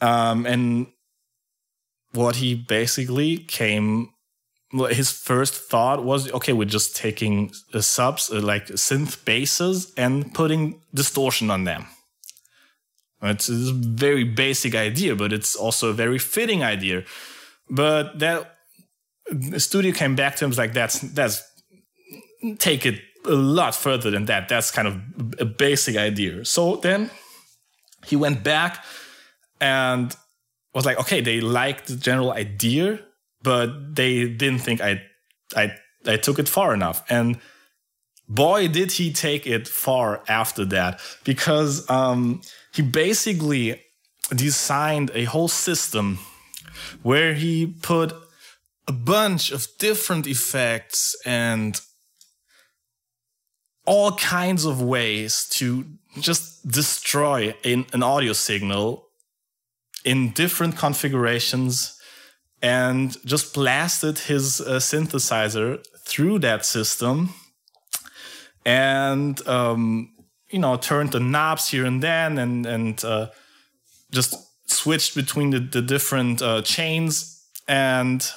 um and what he basically came his first thought was okay we're just taking uh, subs uh, like synth basses and putting distortion on them. It's a very basic idea but it's also a very fitting idea. But that the studio came back to him like that's that's take it a lot further than that. That's kind of a basic idea. So then he went back and was like, okay, they liked the general idea, but they didn't think I, I, I took it far enough. And boy, did he take it far after that, because um, he basically designed a whole system where he put a bunch of different effects and all kinds of ways to just destroy an, an audio signal in different configurations and just blasted his uh, synthesizer through that system and um, you know turned the knobs here and then and and uh, just switched between the, the different uh, chains and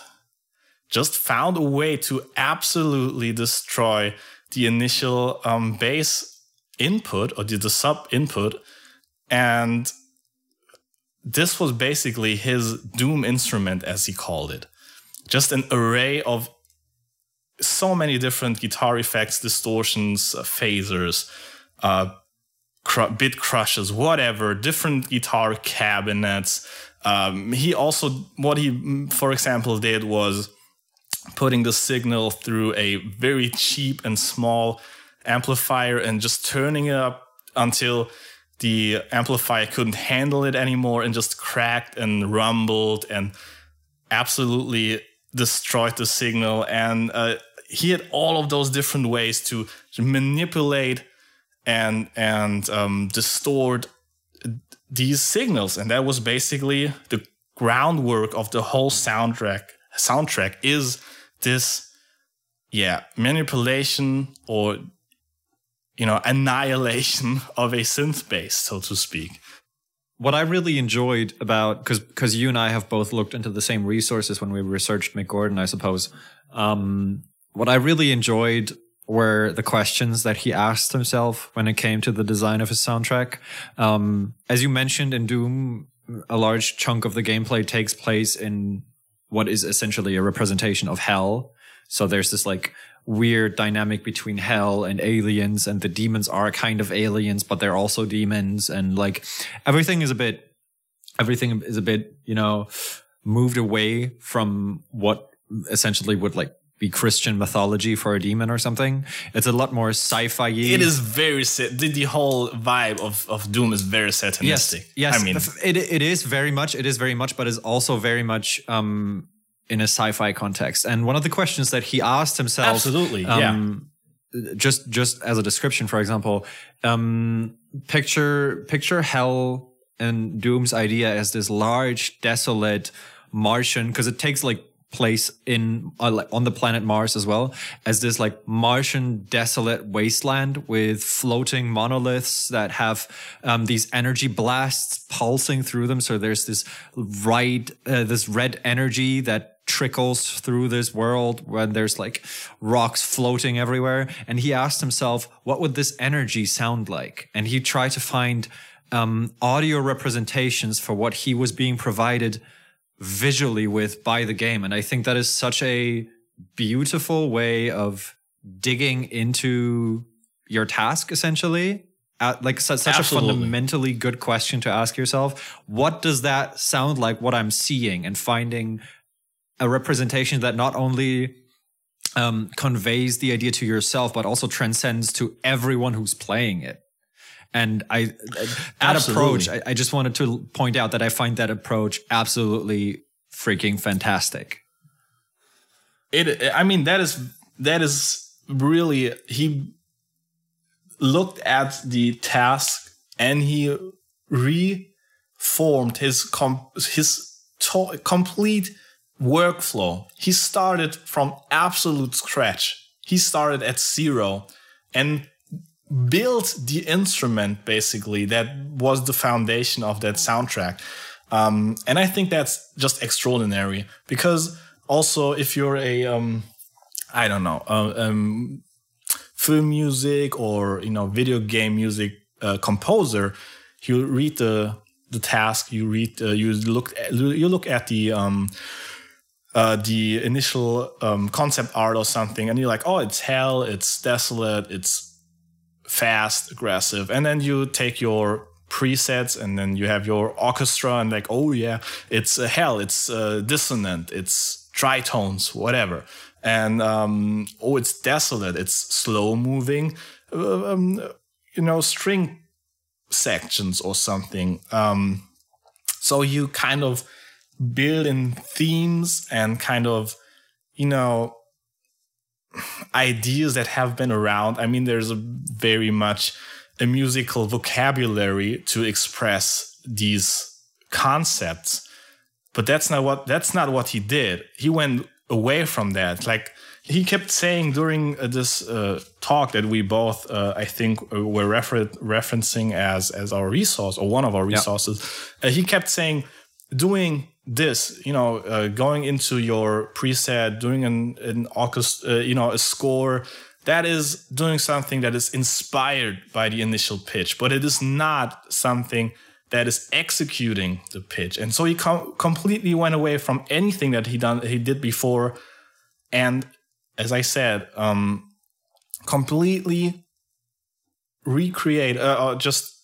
just found a way to absolutely destroy the initial um, bass input or the, the sub input and this was basically his doom instrument as he called it. Just an array of so many different guitar effects distortions uh, phasers uh, cr- bit crushes whatever different guitar cabinets. Um, he also what he mm, for example did was putting the signal through a very cheap and small amplifier and just turning it up until the amplifier couldn't handle it anymore and just cracked and rumbled and absolutely destroyed the signal. And uh, he had all of those different ways to manipulate and and um, distort these signals, and that was basically the groundwork of the whole soundtrack. Soundtrack is this, yeah, manipulation or you know annihilation of a synth bass, so to speak. what I really enjoyed about because because you and I have both looked into the same resources when we researched Mick Gordon, I suppose. Um, what I really enjoyed were the questions that he asked himself when it came to the design of his soundtrack. Um, as you mentioned in Doom, a large chunk of the gameplay takes place in what is essentially a representation of hell. So there's this like weird dynamic between hell and aliens and the demons are kind of aliens, but they're also demons. And like everything is a bit, everything is a bit, you know, moved away from what essentially would like be Christian mythology for a demon or something. It's a lot more sci-fi. It is very the, the whole vibe of, of Doom is very satanistic. Yes, yes. I mean, it it is very much. It is very much, but is also very much um, in a sci-fi context. And one of the questions that he asked himself, Absolutely, um, just just as a description, for example, um, picture picture hell and Doom's idea as this large, desolate Martian, because it takes like place in uh, like on the planet Mars as well as this like Martian desolate wasteland with floating monoliths that have um, these energy blasts pulsing through them. So there's this right uh, this red energy that trickles through this world when there's like rocks floating everywhere. And he asked himself, what would this energy sound like? And he tried to find um, audio representations for what he was being provided visually with by the game. And I think that is such a beautiful way of digging into your task essentially. Uh, like such, such a fundamentally good question to ask yourself. What does that sound like? What I'm seeing and finding a representation that not only um, conveys the idea to yourself, but also transcends to everyone who's playing it. And I, that Absolutely. approach, I, I just wanted to point out that I find that approach absolutely freaking fantastic. it i mean that is that is really he looked at the task and he reformed his com- his to- complete workflow. He started from absolute scratch. He started at zero and built the instrument basically that was the foundation of that soundtrack. Um, and i think that's just extraordinary because also if you're a um, i don't know uh, um, film music or you know video game music uh, composer you read the the task you read uh, you look you look at the um, uh, the initial um, concept art or something, and you're like, oh, it's hell, it's desolate, it's fast, aggressive, and then you take your presets and then you have your orchestra and like, oh yeah, it's uh, hell, it's uh, dissonant, it's tritones, whatever, and um, oh, it's desolate, it's slow moving, uh, um, you know, string sections or something. Um, so you kind of build in themes and kind of, you know, ideas that have been around. I mean, there's a very much a musical vocabulary to express these concepts, but that's not what that's not what he did. He went away from that. Like he kept saying during uh, this uh, talk that we both, uh, I think, uh, were refer- referencing as as our resource or one of our resources. Uh, he kept saying, doing this, you know, uh, going into your preset, doing an an orchestra, uh, you know, a score. That is doing something that is inspired by the initial pitch, but it is not something that is executing the pitch. And so he com- completely went away from anything that he done he did before, and as I said, um, completely recreate, uh, uh, just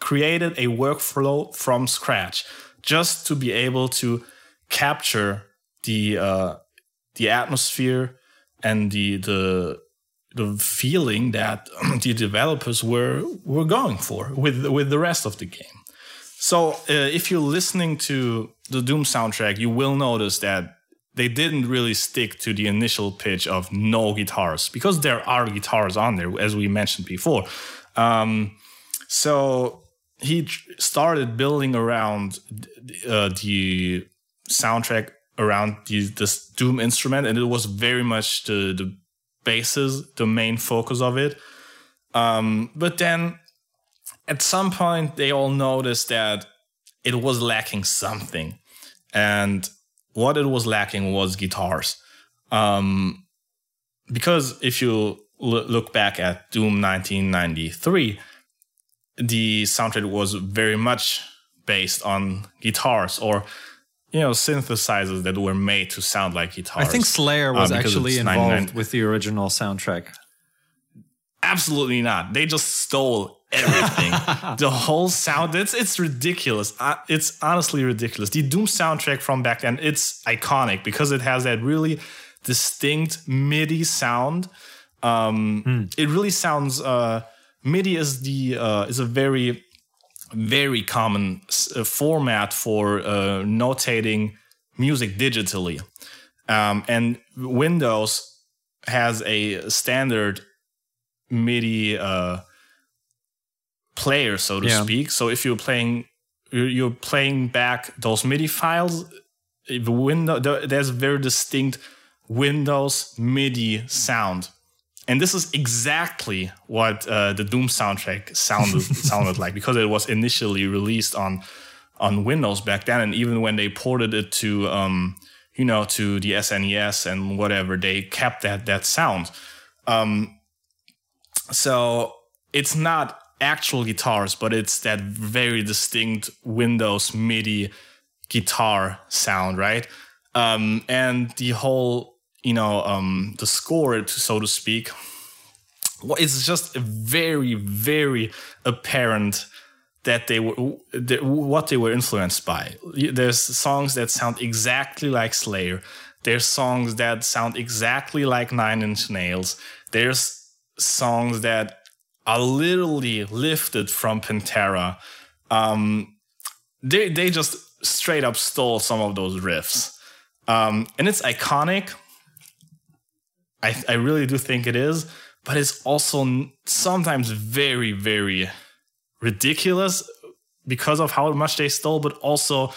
created a workflow from scratch, just to be able to capture the uh, the atmosphere and the the the feeling that the developers were were going for with with the rest of the game. So uh, if you're listening to the Doom soundtrack, you will notice that they didn't really stick to the initial pitch of no guitars because there are guitars on there, as we mentioned before. Um, so he started building around uh, the soundtrack around the, this Doom instrument, and it was very much the the basis, the main focus of it. Um, but then at some point, they all noticed that it was lacking something, and what it was lacking was guitars. Um, because if you l- look back at Doom 1993, the soundtrack was very much based on guitars or you know synthesizers that were made to sound like guitars. I think Slayer was Uh, actually involved 99 with the original soundtrack. Absolutely not. They just stole everything. the whole sound. It's it's ridiculous. Uh, It's honestly ridiculous. The Doom soundtrack from back then. It's iconic because it has that really distinct MIDI sound. Um, It really sounds. Uh, MIDI is the uh, is a very very common s- uh, format for uh, notating music digitally, um, and Windows has a standard MIDI uh, player, so to Yeah. speak. So if you're playing, you're you're playing back those MIDI files. The window there's a very distinct Windows MIDI sound, and this is exactly what uh, the Doom soundtrack sounded sounded like because it was initially released on on Windows back then, and even when they ported it to um, you know to the SNES and whatever, they kept that that sound. Um, so it's not actual guitars, but it's that very distinct Windows MIDI guitar sound, right? Um, and the whole, you know, um, the score, so to speak, it's just very, very apparent that they were what they were influenced by. There's songs that sound exactly like Slayer. There's songs that sound exactly like Nine Inch Nails. There's songs that are literally lifted from Pantera. Um, they they just straight up stole some of those riffs, um, and it's iconic. I I really do think it is, but it's also sometimes very very ridiculous because of how much they stole, but also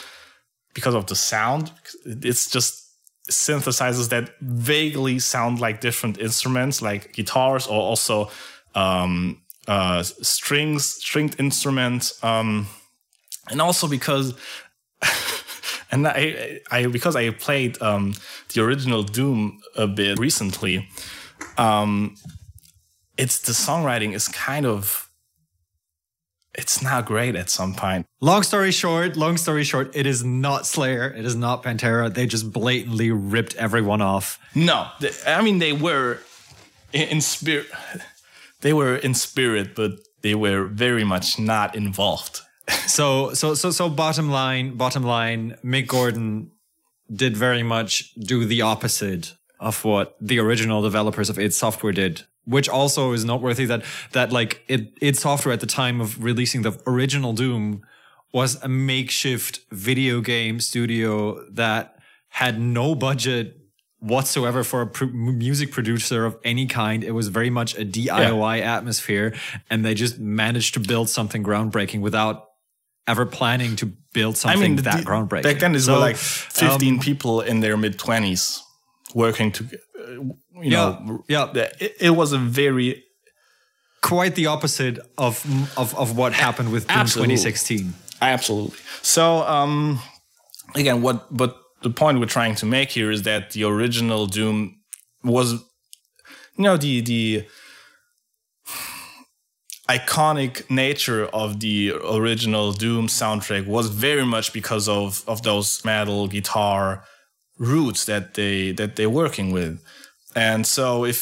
because of the sound. It's just synthesizers that vaguely sound like different instruments, like guitars, or also um, uh, strings, stringed instruments, um, and also because. And I, I, because I played um, the original Doom a bit recently, um, it's the songwriting is kind of, it's not great at some point. Long story short, long story short, it is not Slayer. It is not Pantera. They just blatantly ripped everyone off. No, I mean they were in, in spirit. They were in spirit, but they were very much not involved. So, so, so, so bottom line, bottom line, Mick Gordon did very much do the opposite of what the original developers of id Software did, which also is noteworthy that, that like it, id Software at the time of releasing the original Doom was a makeshift video game studio that had no budget whatsoever for a pr- music producer of any kind. It was very much a DIY atmosphere, and they just managed to build something groundbreaking without ever planning to build I something mean, that the- groundbreaking. Back then, it So, were like 15 um, people in their mid 20s working to, uh, you Yeah, know, yeah. It, it was a very quite the opposite of of, of what happened with Doom 2016. Absolutely. So um, again, what but the point we're trying to make here is that the original Doom was, you know, the the iconic nature of the original Doom soundtrack was very much because of of those metal guitar roots that they that they're working with. And so if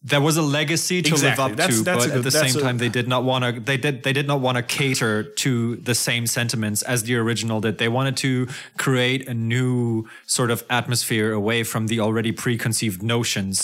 There was a legacy to Exactly. live up That's- to, that's but at the same a- time, they did not want to. They did. They did not want to cater to the same sentiments as the original did. They wanted to create a new sort of atmosphere away from the already preconceived notions,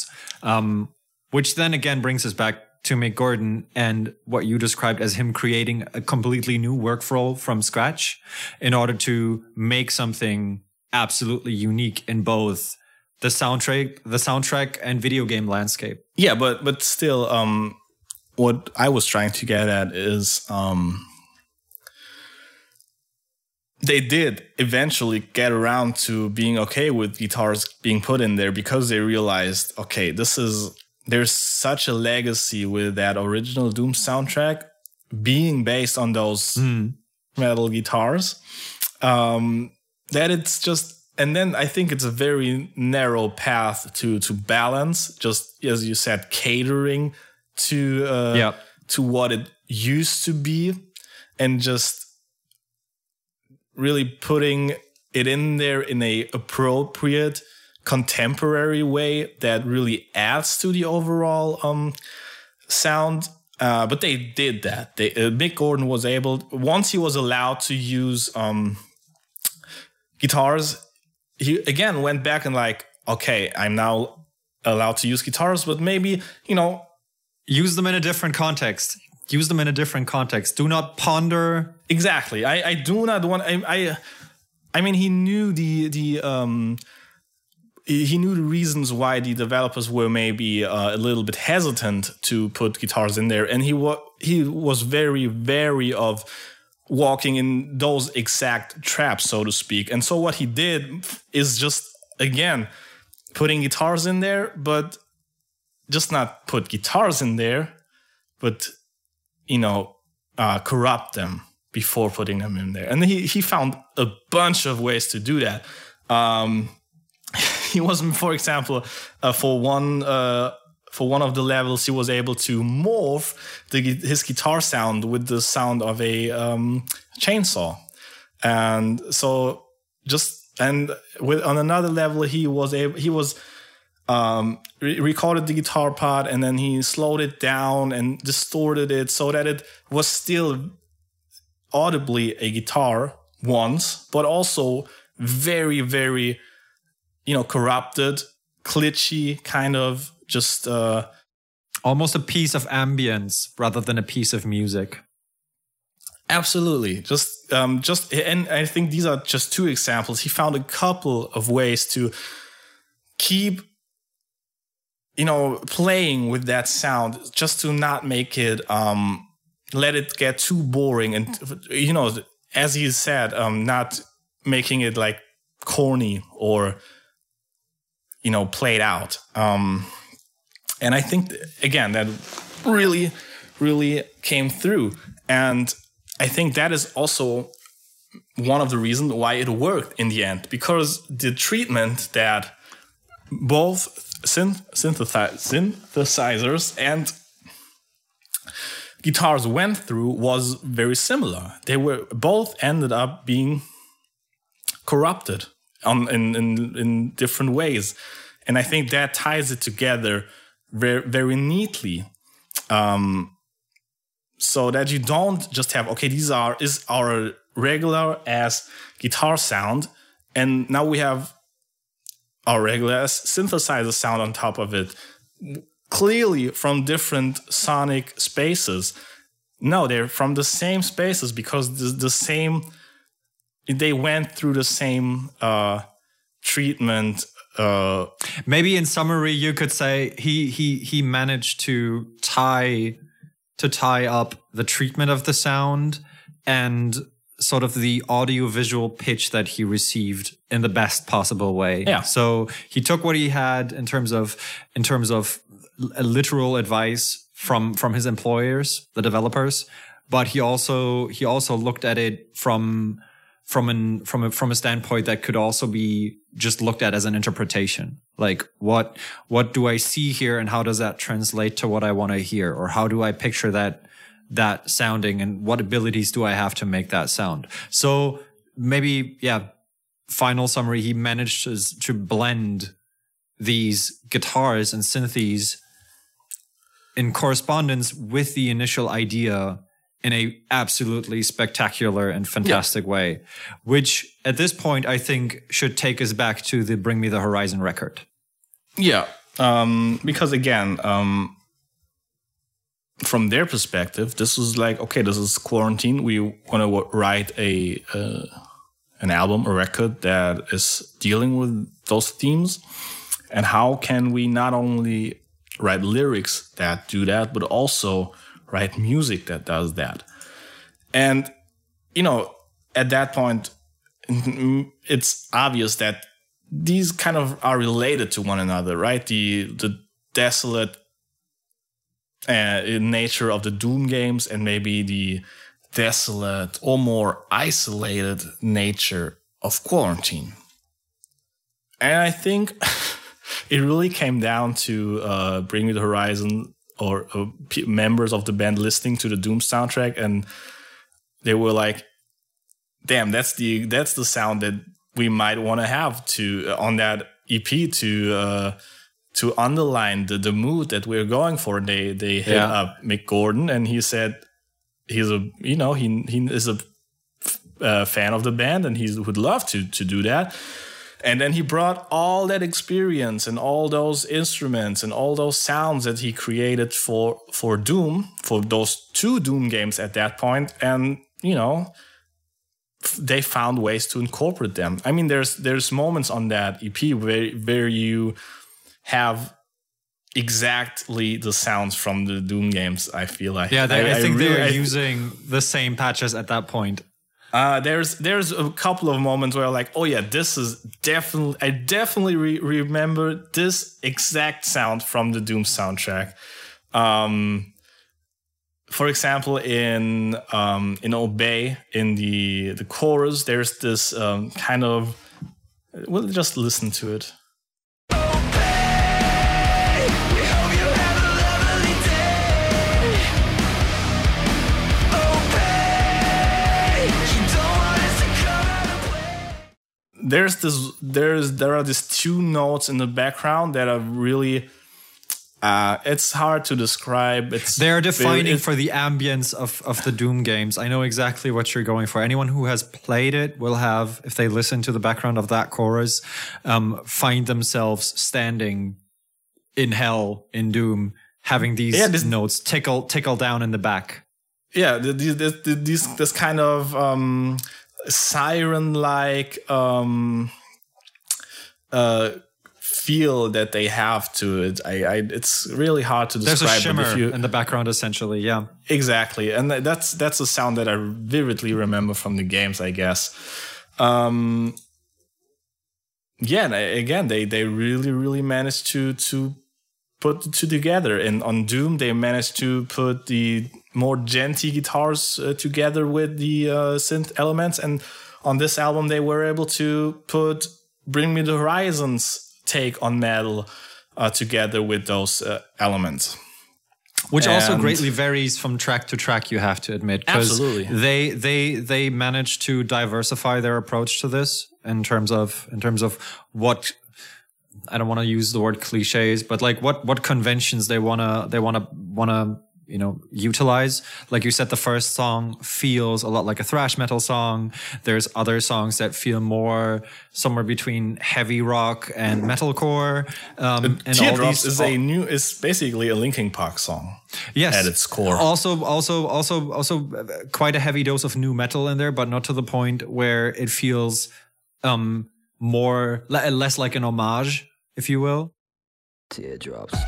um, which then again brings us back to Mick Gordon and what you described as him creating a completely new workflow from scratch in order to make something absolutely unique in both the soundtrack, the soundtrack and video game landscape. Yeah, but but still, um, what I was trying to get at is, um, they did eventually get around to being okay with guitars being put in there because they realized, okay, this is there's such a legacy with that original Doom soundtrack being based on those metal guitars um, that it's just and then I think it's a very narrow path to to balance. Just as you said, catering to uh, Yeah. to what it used to be, and just really putting it in there in a appropriate contemporary way that really adds to the overall um, sound. Uh, but they did that. They, uh, Mick Gordon was able once he was allowed to use um, guitars. He again went back and like okay, I'm now allowed to use guitars, but maybe you know Use them in a different context. Use them in a different context. Do not ponder. exactly. I I do not want. I I, I mean, he knew the the um. He knew the reasons why the developers were maybe uh, a little bit hesitant to put guitars in there, and he was he was very very of walking in those exact traps, so to speak. And so what he did is just again putting guitars in there, but just not put guitars in there, but you know, uh, corrupt them before putting them in there. And he he found a bunch of ways to do that. Um, he was, for example, uh, for one uh, for one of the levels, he was able to morph the, his guitar sound with the sound of a um, chainsaw, and so just and with on another level, he was able he was um, re- recorded the guitar part and then he slowed it down and distorted it so that it was still audibly a guitar once, but also very, very, you know, corrupted, glitchy, kind of just, uh, Almost a piece of ambience rather than a piece of music. Absolutely. Just um just and I think these are just two examples. He found a couple of ways to keep you know playing with that sound just to not make it um let it get too boring and you know as he said um not making it like corny or you know played out. Um and I think again that really really came through and I think that is also one of the reasons why it worked in the end because the treatment that both synth- synthesi- synthesizers and guitars went through was very similar. They were both ended up being corrupted on in, in in different ways, and I think that ties it together very very neatly. Um, so that you don't just have okay these are is our regular ass guitar sound. And now we have our regular ass synthesizer sound on top of it. Clearly from different sonic spaces. No they're from the same spaces because the, the same they went through the same uh treatment uh Maybe in summary, you could say he he he managed to tie to tie up the treatment of the sound and sort of the audio visual pitch that he received in the best possible way. Yeah. So he took what he had in terms of in terms of literal advice from from his employers, the developers, but he also he also looked at it from from an from a from a standpoint that could also be just looked at as an interpretation. Like what what do i see here and how does that translate to what i want to hear? Or how do i picture that that sounding and what abilities do i have to make that sound? So maybe yeah final summary he managed to, to blend these guitars and synthes in correspondence with the initial idea in a absolutely spectacular and fantastic way, which at this point I think should take us back to the Bring Me the Horizon record. Yeah, um, because again, um, from their perspective, this was like, okay, this is quarantine. We want to write a uh, an album, a record that is dealing with those themes, and how can we not only write lyrics that do that, but also write music that does that? And you know, at that point, it's obvious that these kind of are related to one another, right? The the desolate uh, nature of the Doom games and maybe the desolate or more isolated nature of quarantine. And I think it really came down to uh, Bring Me the Horizon or uh, members of the band listening to the Doom soundtrack, and they were like, "Damn, that's the that's the sound that we might want to have to on that EP to uh, to underline the, the mood that we're going for." They they hit Yeah. up Mick Gordon, and he said he's a you know he he is a uh, fan of the band, and he would love to to do that. And then he brought all that experience and all those instruments and all those sounds that he created for for Doom, for those two Doom games at that point, and you know, they found ways to incorporate them. I mean, there's there's moments on that EP where where you have exactly the sounds from the Doom games. I feel like Yeah, they, I, think really- they were I- using the same patches at that point. Uh, there's there's a couple of moments where like, oh yeah, this is definitely I definitely re- remember this exact sound from the Doom soundtrack. Um, for example, in um, in Obey, in the the chorus, there's this um, kind of. We'll just listen to it. There's this there's there are these two notes in the background that are really uh it's hard to describe it's They're defining very- for the ambience of, of the Doom games. I know exactly what you're going for. Anyone who has played it will have, if they listen to the background of that chorus, um, find themselves standing in hell in Doom, having these Yeah, this- notes tickle tickle down in the back. yeah the- this this kind of um siren like um uh feel that they have to it i i it's really hard to describe. There's a shimmer if you in the background, essentially. Yeah. Exactly, and that's that's a sound that I vividly remember from the games, I guess. Um, yeah, again, they they really really managed to to put the two together. And on Doom, they managed to put the more djenty guitars uh, together with the uh, synth elements, and on this album, they were able to put Bring Me the Horizons take on metal uh, together with those uh, elements. which also greatly varies from track to track you have to admit. Absolutely. they they they managed to diversify their approach to this in terms of in terms of what I don't want to use the word cliches but like what what conventions they want to they want to want to you know utilize like you said the first song feels a lot like a thrash metal song there's other songs that feel more somewhere between heavy rock and metalcore um, and all Teardrops these is a new is basically a Linkin Park song. yes at its core. also also also also uh, quite a heavy dose of nu metal in there but not to the point where it feels um more less like an homage if you will Teardrops.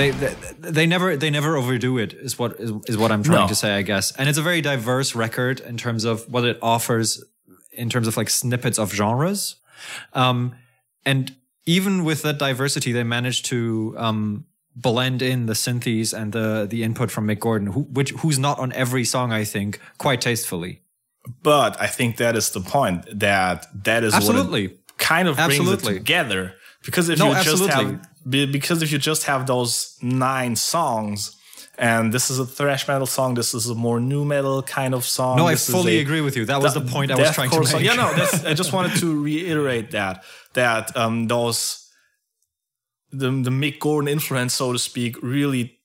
They, they they never they never overdo it is what is, is what I'm trying No. to say I guess and it's a very diverse record in terms of what it offers in terms of like snippets of genres um and even with that diversity they managed to um blend in the synthes and the the input from Mick Gordon who which who's not on every song I think quite tastefully But I think that is the point that that is what Absolutely. kind of brings Absolutely. it together. Because if No, you just absolutely. have because if you just have those nine songs and this is a thrash metal song, this is a more nu metal kind of song. No, I fully a- agree with you. That was the point I was trying to deathcore song. make. Yeah, no, that's, I just wanted to reiterate that that um, those the the Mick Gordon influence, so to speak, really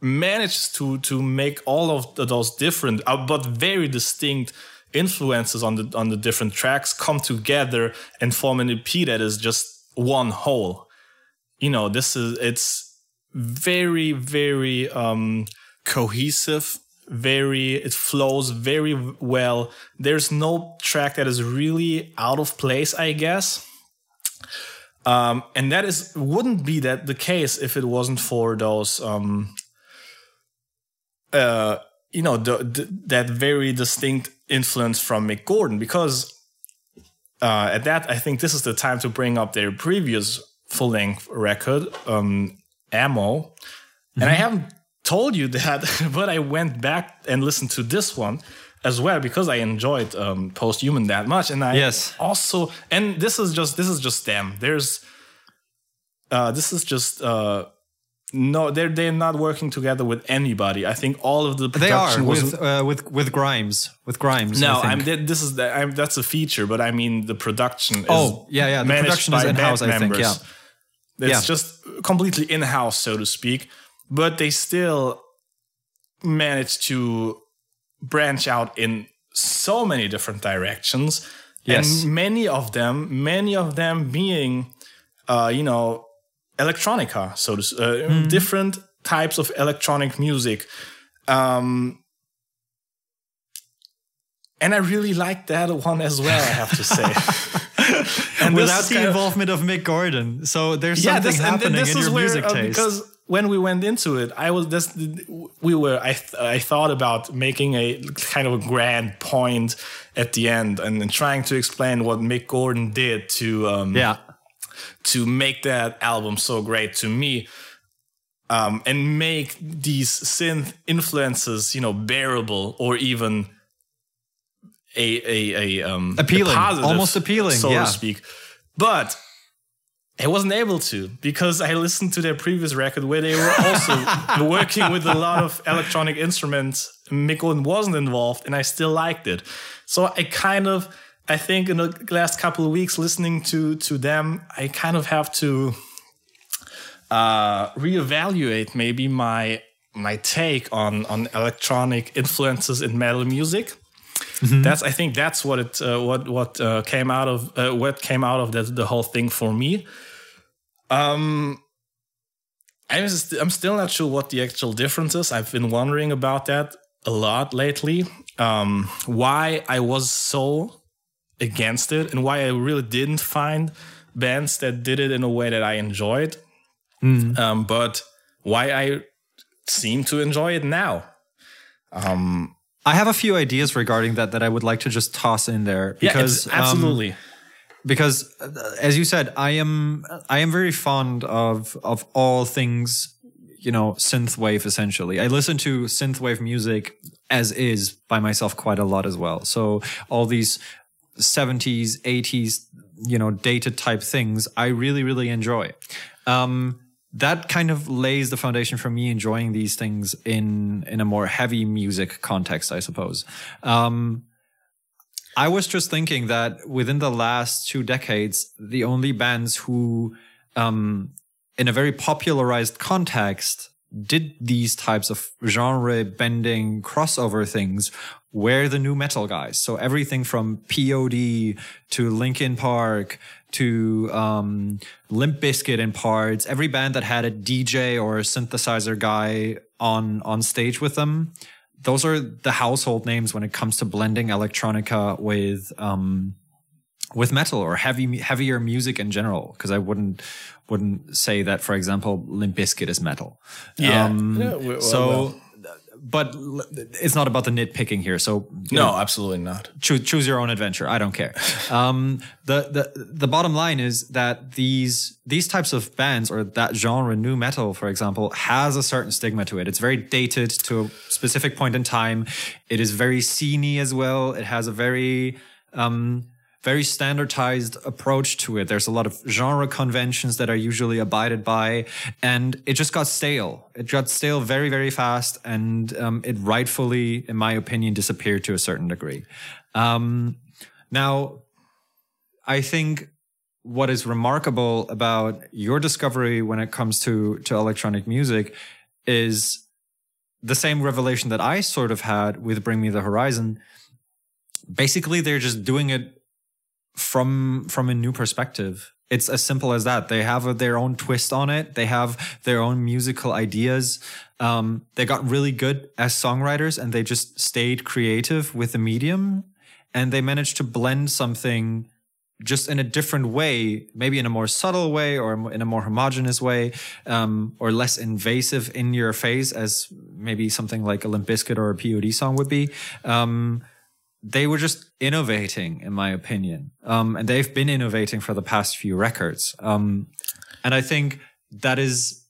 manages to to make all of the, those different uh, but very distinct influences on the on the different tracks come together and form an EP that is just one whole. You know, this is it's very very um cohesive very it flows very well. There's no track that is really out of place i guess. Um and that is wouldn't be that the case if it wasn't for those um uh you know the, the that very distinct influence from mick gordon. Because uh at that i think this is the time to bring up their previous full-length record um Amo and I haven't told you that, but I went back and listened to this one as well because I enjoyed um, Post Human that much, and I Yes. also and this is just this is just them. There's uh, this is just uh, no, they're they're not working together with anybody. I think all of the production They are was with uh, with with Grimes with Grimes. no, I I'm this is the, I'm, that's a feature, but I mean the production. Is Oh, yeah, yeah, the production is in-house, I think, members. yeah. It's Yeah. just completely in house, so to speak. But they still manage to branch out in so many different directions. Yes. And many of them, many of them being, uh, you know, electronica, so to uh, Hmm. different types of electronic music. Um, and I really like that one as well, I have to say. and Without the of- involvement of Mick Gordon, so there's something this- happening this in your where, music uh, taste. Because when we went into it, I was this. We were. I th- I thought about making a kind of a grand point at the end and, and trying to explain what Mick Gordon did to um, yeah, to make that album so great to me. Um, and make these synth influences, you know, bearable or even a a, a um Appealing, a almost appealing, so yeah. to speak. But I wasn't able to because I listened to their previous record where they were also working with a lot of electronic instruments. Gordon wasn't involved, and I still liked it. So I kind of, I think, in the last couple of weeks listening to to them, I kind of have to uh, reevaluate maybe my my take on on electronic influences in metal music. That's I think that's what it uh, what what uh, came out of uh, what came out of that the whole thing for me. Um, I'm st- I'm still not sure what the actual difference is. I've been wondering about that a lot lately. Um, why I was so against it and why I really didn't find bands that did it in a way that I enjoyed. Um, but why I seem to enjoy it now. Um, I have a few ideas regarding that that I would like to just toss in there yeah, because um, absolutely. because uh, as you said i am i am very fond of of all things you know synthwave essentially. I listen to synthwave music as is by myself quite a lot as well. So all these 70s 80s you know dated type things i really really enjoy. Um that kind of lays the foundation for me enjoying these things in in a more heavy music context i suppose um I was just thinking that within the last two decades, the only bands who, um, in a very popularized context, did these types of genre bending crossover things were the nu metal guys. So everything from POD to Linkin Park to um, Limp Bizkit in parts, every band that had a DJ or a synthesizer guy on on stage with them those are the household names when it comes to blending electronica with um with metal or heavy heavier music in general because I wouldn't wouldn't say that for example Limp Bizkit is metal. Yeah. Um, Yeah, well, so well. But it's not about the nitpicking here. So no, know, absolutely not. choose choose your own adventure. I don't care. Um, the the the bottom line is that these these types of bands or that genre, nu metal, for example, has a certain stigma to it. It's very dated to a specific point in time. It is very sceney as well. It has a very um, very standardized approach to it. There's a lot of genre conventions that are usually abided by, and it just got stale. It got stale very, very fast, and um, it rightfully, in my opinion, disappeared to a certain degree. Um, now, I think what is remarkable about your discovery when it comes to to electronic music is the same revelation that I sort of had with Bring Me the Horizon. Basically, they're just doing it from from a new perspective. It's as simple as that. They have a, their own twist on it. They have their own musical ideas. Um, they got really good as songwriters, and they just stayed creative with the medium, and they managed to blend something just in a different way, maybe in a more subtle way or in a more homogenous way, um, or less invasive in your face, as maybe something like a Limp Bizkit or a POD song would be. Um, they were just innovating, in my opinion. Um, and they've been innovating for the past few records. Um, and I think that is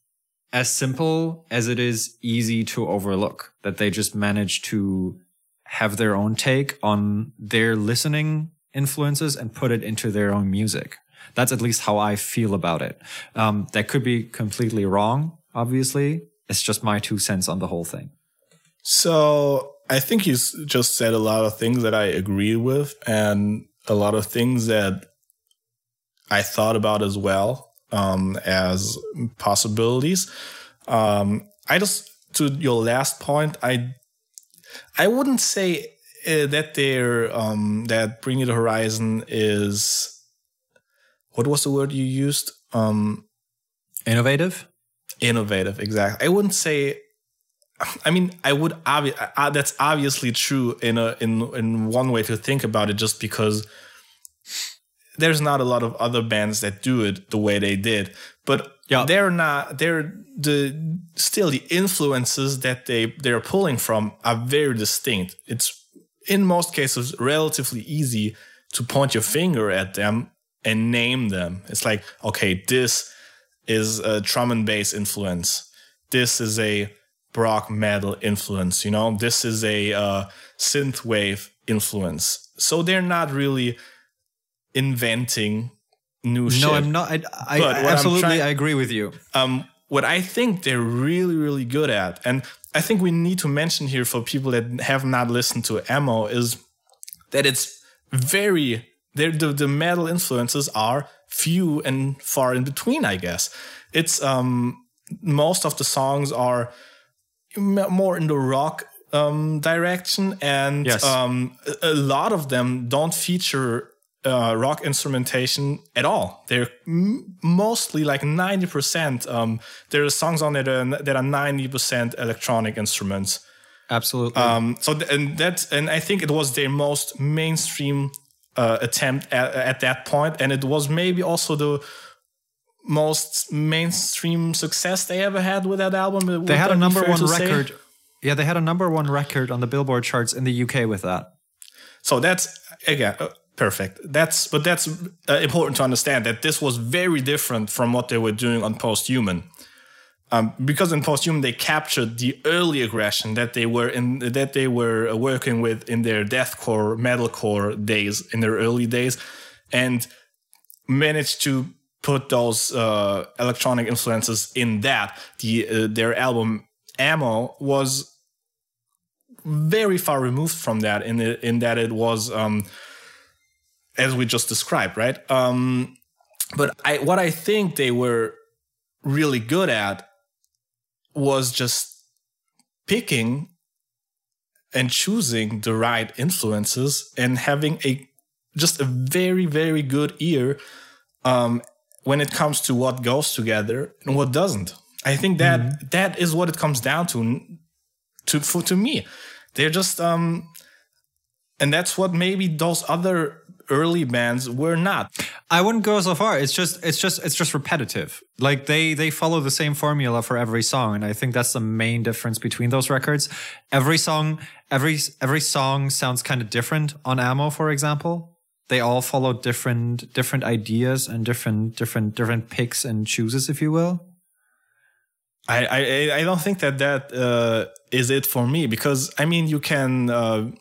as simple as it is easy to overlook that they just managed to have their own take on their listening influences and put it into their own music. That's at least how I feel about it. Um, that could be completely wrong, obviously. It's just my two cents on the whole thing. So I think he's just said a lot of things that I agree with, and a lot of things that I thought about as well um, as possibilities. Um, I just to your last point, I I wouldn't say uh, that they're um, that Bring the Horizon is what was the word you used? Um, Innovative? innovative exactly i wouldn't say i mean i would obvi- uh, that's obviously true in a in in one way to think about it just because there's not a lot of other bands that do it the way they did but Yeah. they're not they're the still the influences that they they're pulling from are very distinct it's in most cases relatively easy to point your finger at them and name them it's like okay this is a drum and bass influence. This is a rock metal influence. You know, this is a uh, synth wave influence. So they're not really inventing new shit. No, I'm not. I, I But what I'm absolutely trying- I agree with you. Um, what I think they're really, really good at, and I think we need to mention here for people that have not listened to Amo, is that it's very the the metal influences are few and far in between. I guess it's um most of the songs are more in the rock um direction, and Yes. um a, lot of them don't feature. Uh, rock instrumentation at all. They're m- mostly like 90%. Um, there are songs on it that are, are 90% electronic instruments. Absolutely. Um, so th- and that and I think it was their most mainstream uh, attempt at, at that point, and it was maybe also the most mainstream success they ever had with that album. They had a number one to say? record. Yeah, they had a number one record on the Billboard charts in the UK with that. So that's again uh, perfect. That's but that's uh, important to understand that this was very different from what they were doing on Post Human. Um, because in Post Human they captured the early aggression that they were in that they were uh, working with in their deathcore, metalcore days in their early days, and managed to put those uh, electronic influences in that. The uh, their album Amo was very far removed from that in the, in that it was um, as we just described, right? Um, but I what I think they were really good at was just picking and choosing the right influences and having a just a very very good ear um, when it comes to what goes together and what doesn't. I think that that is what it comes down to to for, to me. They're just um and that's what maybe those other early bands were not. I wouldn't go so far. It's just it's just it's just repetitive. Like they they follow the same formula for every song and I think that's the main difference between those records. Every song every every song sounds kind of different on Amo for example. They all follow different different ideas and different different different picks and chooses if you will. I I, I don't think that that uh, is it for me because I mean you can uh,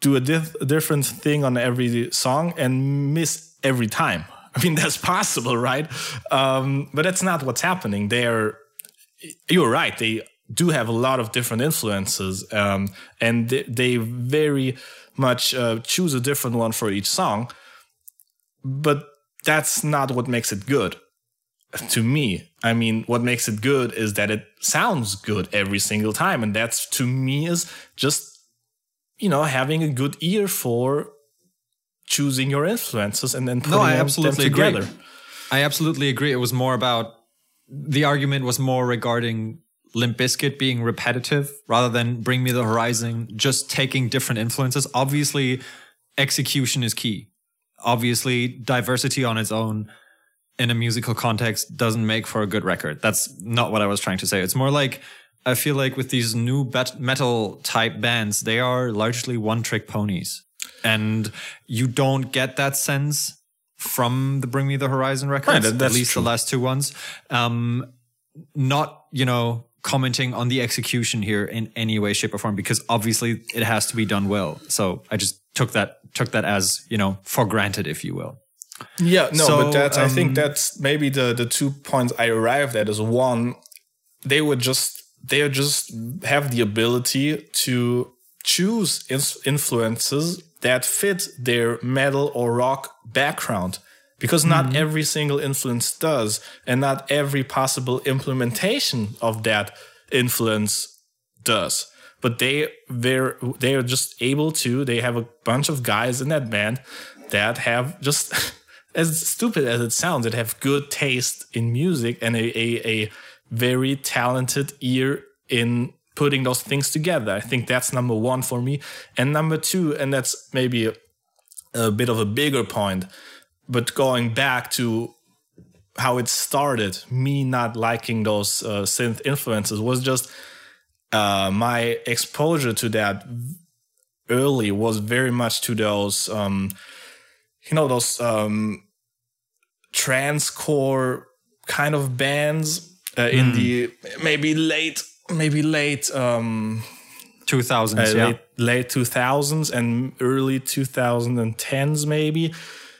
do a dif- different thing on every song and miss every time. I mean that's possible, right? Um, but that's not what's happening. They're you're right. They do have a lot of different influences, um, and they, they very much uh, choose a different one for each song. But that's not what makes it good to me. I mean, what makes it good is that it sounds good every single time, and that's to me is just you know having a good ear for choosing your influences and then putting I them- absolutely them agree. together. I absolutely agree. It was more about the argument was more regarding Limp Bizkit being repetitive rather than Bring Me the Horizon just taking different influences. Obviously, execution is key. Obviously, diversity on its own in a musical context doesn't make for a good record. That's not what I was trying to say. It's more like I feel like with these new bet- metal type bands, they are largely one trick ponies. And you don't get that sense from the Bring Me the Horizon records, Right, at least true. the last two ones. Um, not, you know, commenting on the execution here in any way, shape, or form, because obviously it has to be done well. So I just took that took that as, you know, for granted, if you will. Yeah, no, So, but that's I um, think that's maybe the the two points I arrived at is one, they would just they just have the ability to choose influences that fit their metal or rock background because not mm-hmm. every single influence does and not every possible implementation of that influence does. But they they're they're just able to they have a bunch of guys in that band that have just as stupid as it sounds that have good taste in music and a, a, a very talented ear in putting those things together. I think that's number one for me. And number two and that's maybe a, a bit of a bigger point but going back to how it started, me not liking those uh, synth influences was just uh, my exposure to that early was very much to those, um, you know, those um, trancecore kind of bands uh, in the maybe late, maybe late. Um, 2000s, uh, yeah. late, late 2000s and early 2010s maybe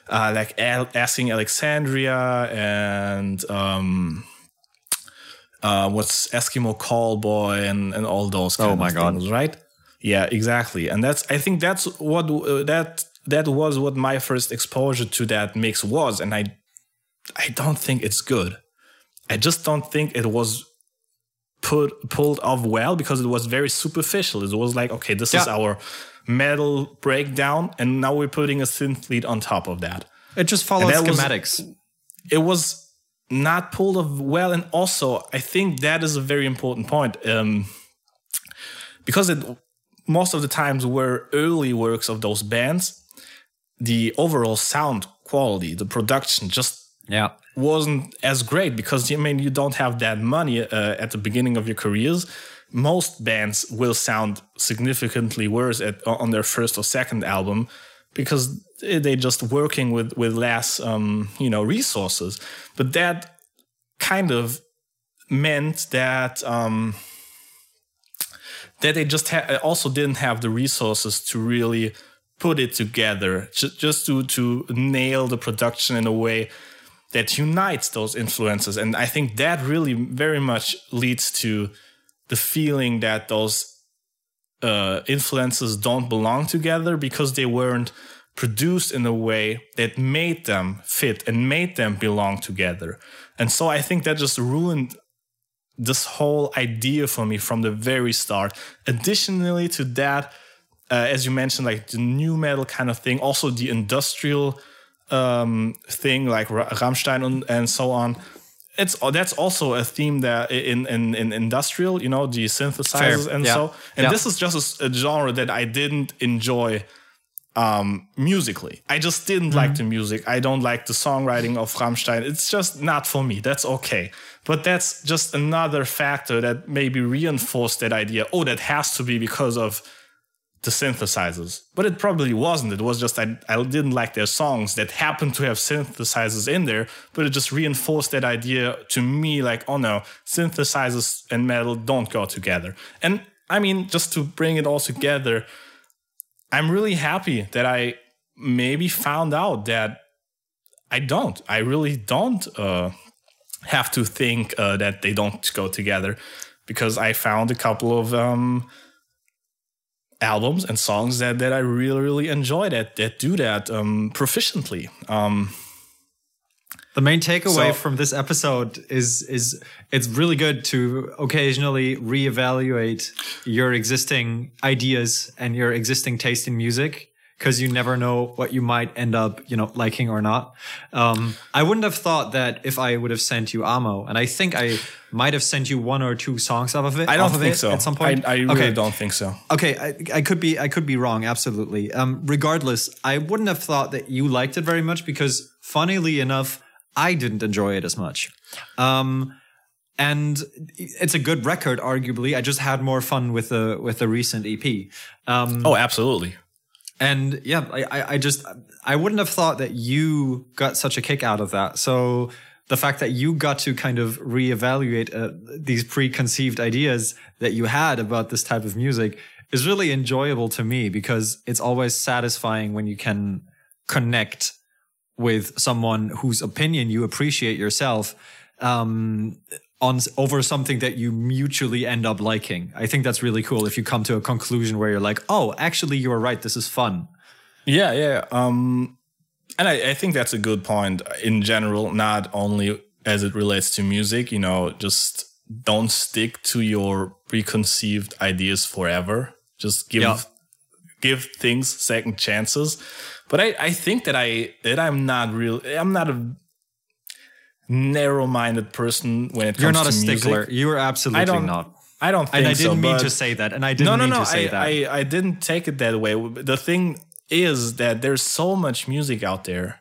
uh, like Al- asking alexandria and um, uh, what's eskimo callboy and, and all those kind Oh my of God. things right? Yeah exactly. And that's i think that's what uh, that that was what my first exposure to that mix was. And i i don't think it's good. I just don't think it was put pulled off well because it was very superficial. It was like, okay, this is our metal breakdown, and now we're putting a synth lead on top of that. It just follows that was- schematics. It was not pulled off well, and also I think that is a very important point um, because it most of the times were early works of those bands. The overall sound quality, the production, just yeah. Wasn't as great because I mean you don't have that money uh, at the beginning of your careers. Most bands will sound significantly worse at, on their first or second album because they're just working with with less um, you know resources. But that kind of meant that um, that they just ha- also didn't have the resources to really put it together, ju- just to to nail the production in a way that unites those influences. And I think that really very much leads to the feeling that those uh, influences don't belong together because they weren't produced in a way that made them fit and made them belong together. And so I think that just ruined this whole idea for me from the very start. Additionally to that, uh, as you mentioned, like the nu metal kind of thing, also the industrial um, thing like Ra- Rammstein and, and so on. It's that's also a theme that in in, in industrial, you know, the synthesizers Fair. and Yeah. so. And Yeah. this is just a genre that I didn't enjoy um, musically. I just didn't like Mm-hmm. the music. I don't like the songwriting of Rammstein. It's just not for me. That's okay. But that's just another factor that maybe reinforced that idea. Oh, that has to be because of the synthesizers. But it probably wasn't. It was just I, I didn't like their songs that happened to have synthesizers in there, but it just reinforced that idea to me like, oh no, synthesizers and metal don't go together. And I mean, just to bring it all together, I'm really happy that I maybe found out that I don't. I really don't uh, have to think uh, that they don't go together because I found a couple of um, albums and songs that, that I really, really enjoy that, that do that um, proficiently. Um, The main takeaway So- from this episode is is it's really good to occasionally reevaluate your existing ideas and your existing taste in music because you never know what you might end up, you know, liking or not. Um, I wouldn't have thought that if I would have sent you Amo, and I think I might have sent you one or two songs off of it. I don't think so. At some point, I, I really Okay. don't think so. Okay, I, I could be I could be wrong. Absolutely. Um, regardless, I wouldn't have thought that you liked it very much because, funnily enough, I didn't enjoy it as much. Um, and it's a good record, arguably. I just had more fun with the with the recent EP. Um, Oh, absolutely. And yeah, I, I, just I wouldn't have thought that you got such a kick out of that. So the fact that you got to kind of reevaluate uh, these preconceived ideas that you had about this type of music is really enjoyable to me because it's always satisfying when you can connect with someone whose opinion you appreciate yourself um, on over something that you mutually end up liking. I think that's really cool if you come to a conclusion where you're like, oh, actually, you were right. This is fun. Yeah, yeah. Um, and I, I think that's a good point in general, not only as it relates to music, you know, just don't stick to your preconceived ideas forever. Just give Yeah. give things second chances. But I, I think that I that I'm not real I'm not a narrow minded person when it comes to music. You're not a stickler. You are absolutely I don't not. I don't think And I didn't mean to say that. And I didn't no, no, mean no. to say I, that. I, I didn't take it that way. The thing is that there's so much music out there.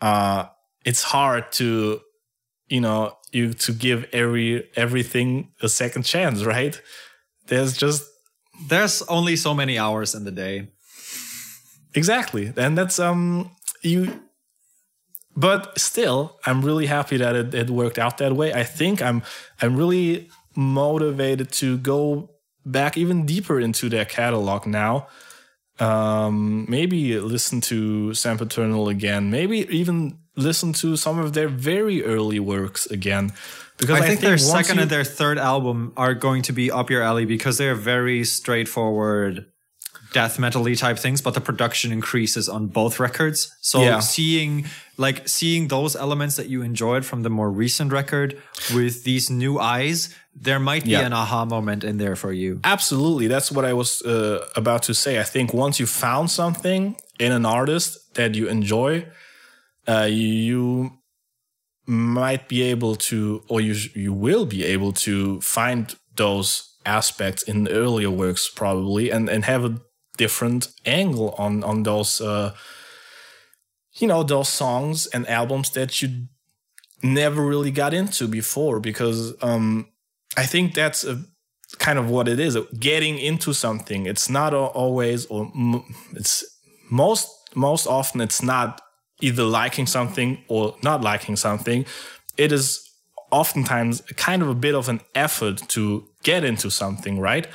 Uh, it's hard to, you know, you to give every everything a second chance, right? There's just There's only so many hours in the day. exactly, and that's um you. But still, I'm really happy that it, it worked out that way. I think I'm I'm really motivated to go back even deeper into their catalog now. Um, maybe listen to Sempiternal again. Maybe even listen to some of their very early works again. Because I, think, their second you- and their third album are going to be up your alley because they're very straightforward death metal-y type things, but the production increases on both records. So Yeah. seeing like seeing those elements that you enjoyed from the more recent record with these new eyes, there might be Yeah. an aha moment in there for you. Absolutely. That's what I was uh, about to say. I think once you found something in an artist that you enjoy, uh, you might be able to, or you you will be able to find those aspects in the earlier works probably, and and have a different angle on on those, uh, you know, those songs and albums that you never really got into before. Because um, I think that's a kind of what it is getting into something it's not always or it's most most often it's not either liking something or not liking something it is oftentimes kind of a bit of an effort to get into something right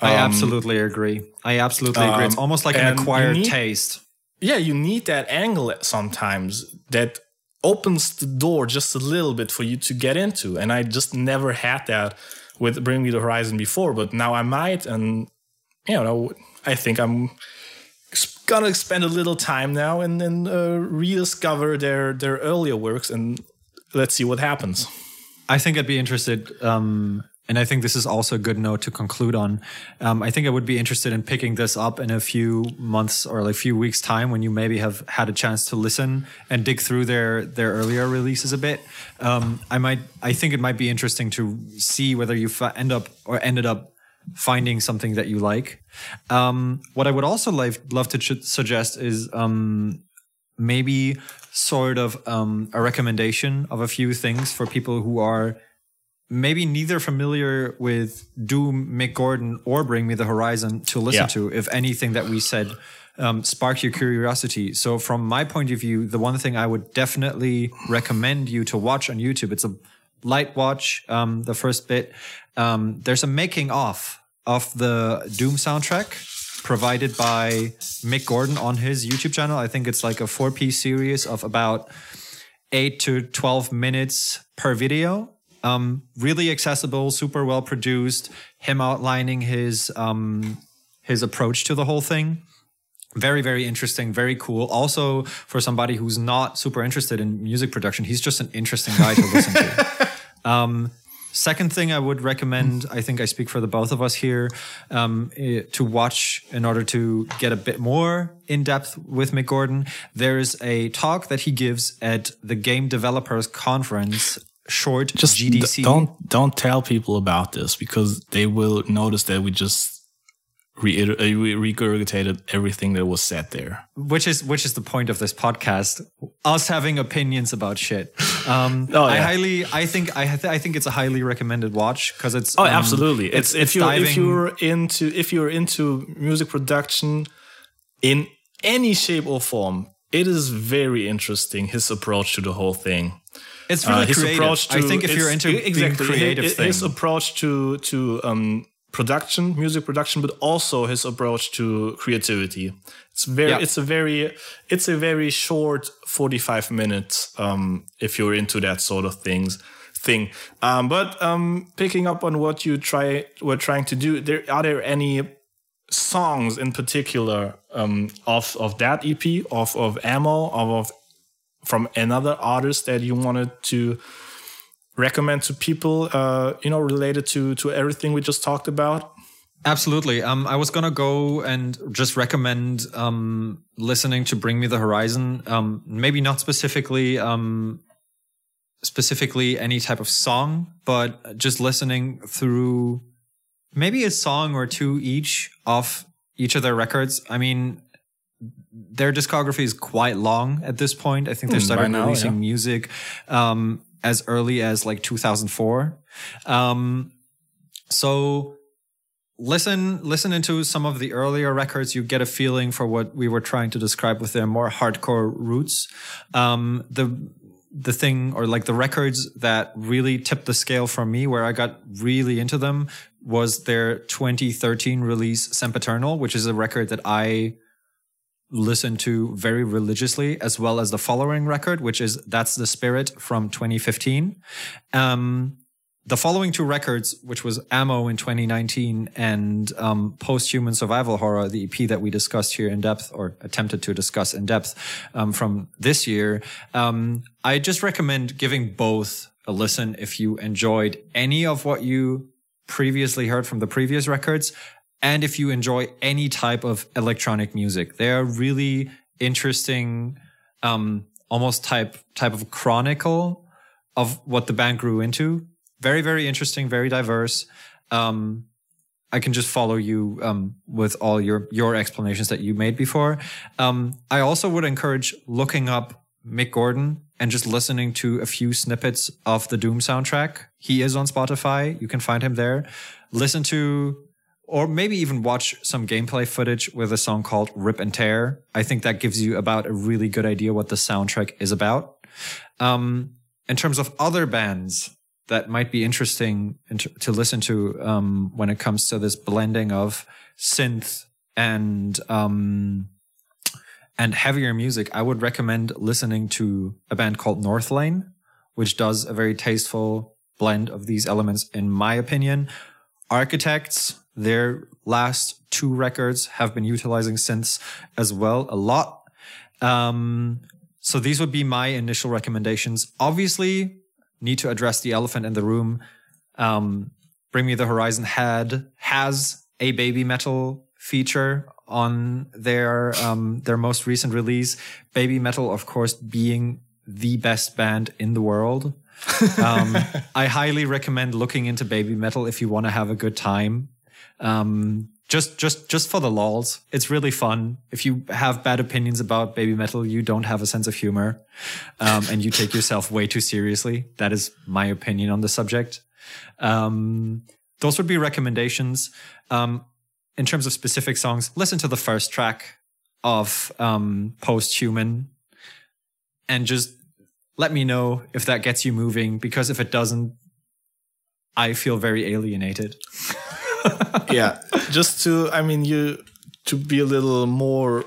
I Um, absolutely agree. I absolutely agree. It's um, almost like an acquired taste. Yeah you need that angle sometimes that opens the door just a little bit for you to get into. And i just never had that with bring me the horizon before but now i might. And you know i think i'm gonna spend a little time now and then uh, rediscover their their earlier works and let's see what happens. I think I'd be interested, um, and I think this is also a good note to conclude on. Um, I think I would be interested in picking this up in a few months or like a few weeks' time when you maybe have had a chance to listen and dig through their their earlier releases a bit. Um, I might, I think it might be interesting to see whether you end up or ended up finding something that you like. Um, what I would also like, love to ch- suggest is um, maybe sort of um, a recommendation of a few things for people who are maybe neither familiar with Doom, Mick Gordon, or Bring Me the Horizon to listen Yeah. to. If anything that we said um, sparked your curiosity. So, from my point of view, the one thing I would definitely recommend you to watch on YouTube, it's a light watch. Um, the first bit, um, there's a making off of the Doom soundtrack provided by Mick Gordon on his YouTube channel. I think it's like a four piece series of about eight to 12 minutes per video. Um, really accessible, super well produced. Him outlining his um, his approach to the whole thing. Very, very interesting, very cool. Also, for somebody who's not super interested in music production, he's just an interesting guy to listen to. Um, second thing I would recommend, I think I speak for the both of us here, um, to watch in order to get a bit more in depth with Mick Gordon. There's a talk that he gives at the Game Developers Conference, short just GDC. don't don't tell people about this because they will notice that we just reiter- uh, we regurgitated everything that was said there which is which is the point of this podcast us having opinions about shit um Oh, i highly i think i th- i think it's a highly recommended watch because it's Oh, um, absolutely! It's, if you if you're into if you're into music production in any shape or form, it is very interesting. His approach to the whole thing. It's really Uh, his creative approach to i think if you're into being exactly creative his, his approach to to um, production, music production, but also his approach to creativity. It's very, Yeah. it's a very, it's a very short forty five minutes. Um, if you're into that sort of things thing. Um, but um, picking up on what you try were trying to do, there are there any songs in particular um, of of that EP of of Amo of, of from another artist that you wanted to recommend to people uh, you know related to to everything we just talked about Absolutely. Um, I was gonna go and just recommend um, listening to "Bring Me the Horizon." Um, maybe not specifically um, specifically any type of song, but just listening through maybe a song or two each of each of their records. I mean, their discography is quite long at this point. I think they Hmm, started now, releasing yeah. music um, as early as like 2004. Um, so listen listen into some of the earlier records you get a feeling for what we were trying to describe with their more hardcore roots um the the thing or like the records that really tipped the scale for me where i got really into them was their 2013 release sempiternal which is a record that i listen to very religiously as well as the following record which is that's the spirit from 2015 um the following two records, which was Amo in 2019 and um, Post-Human Survival Horror, the EP that we discussed here in depth or attempted to discuss in depth um, from this year, um, I just recommend giving both a listen if you enjoyed any of what you previously heard from the previous records and if you enjoy any type of electronic music. They are really interesting, um, almost type type of chronicle of what the band grew into. Very, very interesting, very diverse. Um, I can just follow you um, with all your your explanations that you made before. Um, I also would encourage looking up Mick Gordon and just listening to a few snippets of the Doom soundtrack. He is on Spotify. You can find him there. Listen to or maybe even watch some gameplay footage with a song called Rip and Tear. I think that gives you about a really good idea what the soundtrack is about. Um, in terms of other bands that might be interesting to listen to um, when it comes to this blending of synth and um, and heavier music, I would recommend listening to a band called Northlane, which does a very tasteful blend of these elements, in my opinion. Architects, their last two records have been utilizing synths as well a lot. Um, so these would be my initial recommendations. Obviously, need to address the elephant in the room. Um, Bring Me the Horizon had has a Babymetal feature on their um, their most recent release. Babymetal, of course, being the best band in the world. Um, I highly recommend looking into Babymetal if you want to have a good time. Um, just, just, just for the lols. It's really fun. If you have bad opinions about Babymetal, you don't have a sense of humor, um, and you take yourself way too seriously. That is my opinion on the subject. Um, those would be recommendations. Um, in terms of specific songs, listen to the first track of um, Post Human and just let me know if that gets you moving because if it doesn't, I feel very alienated. Yeah. Just to i mean you to be a little more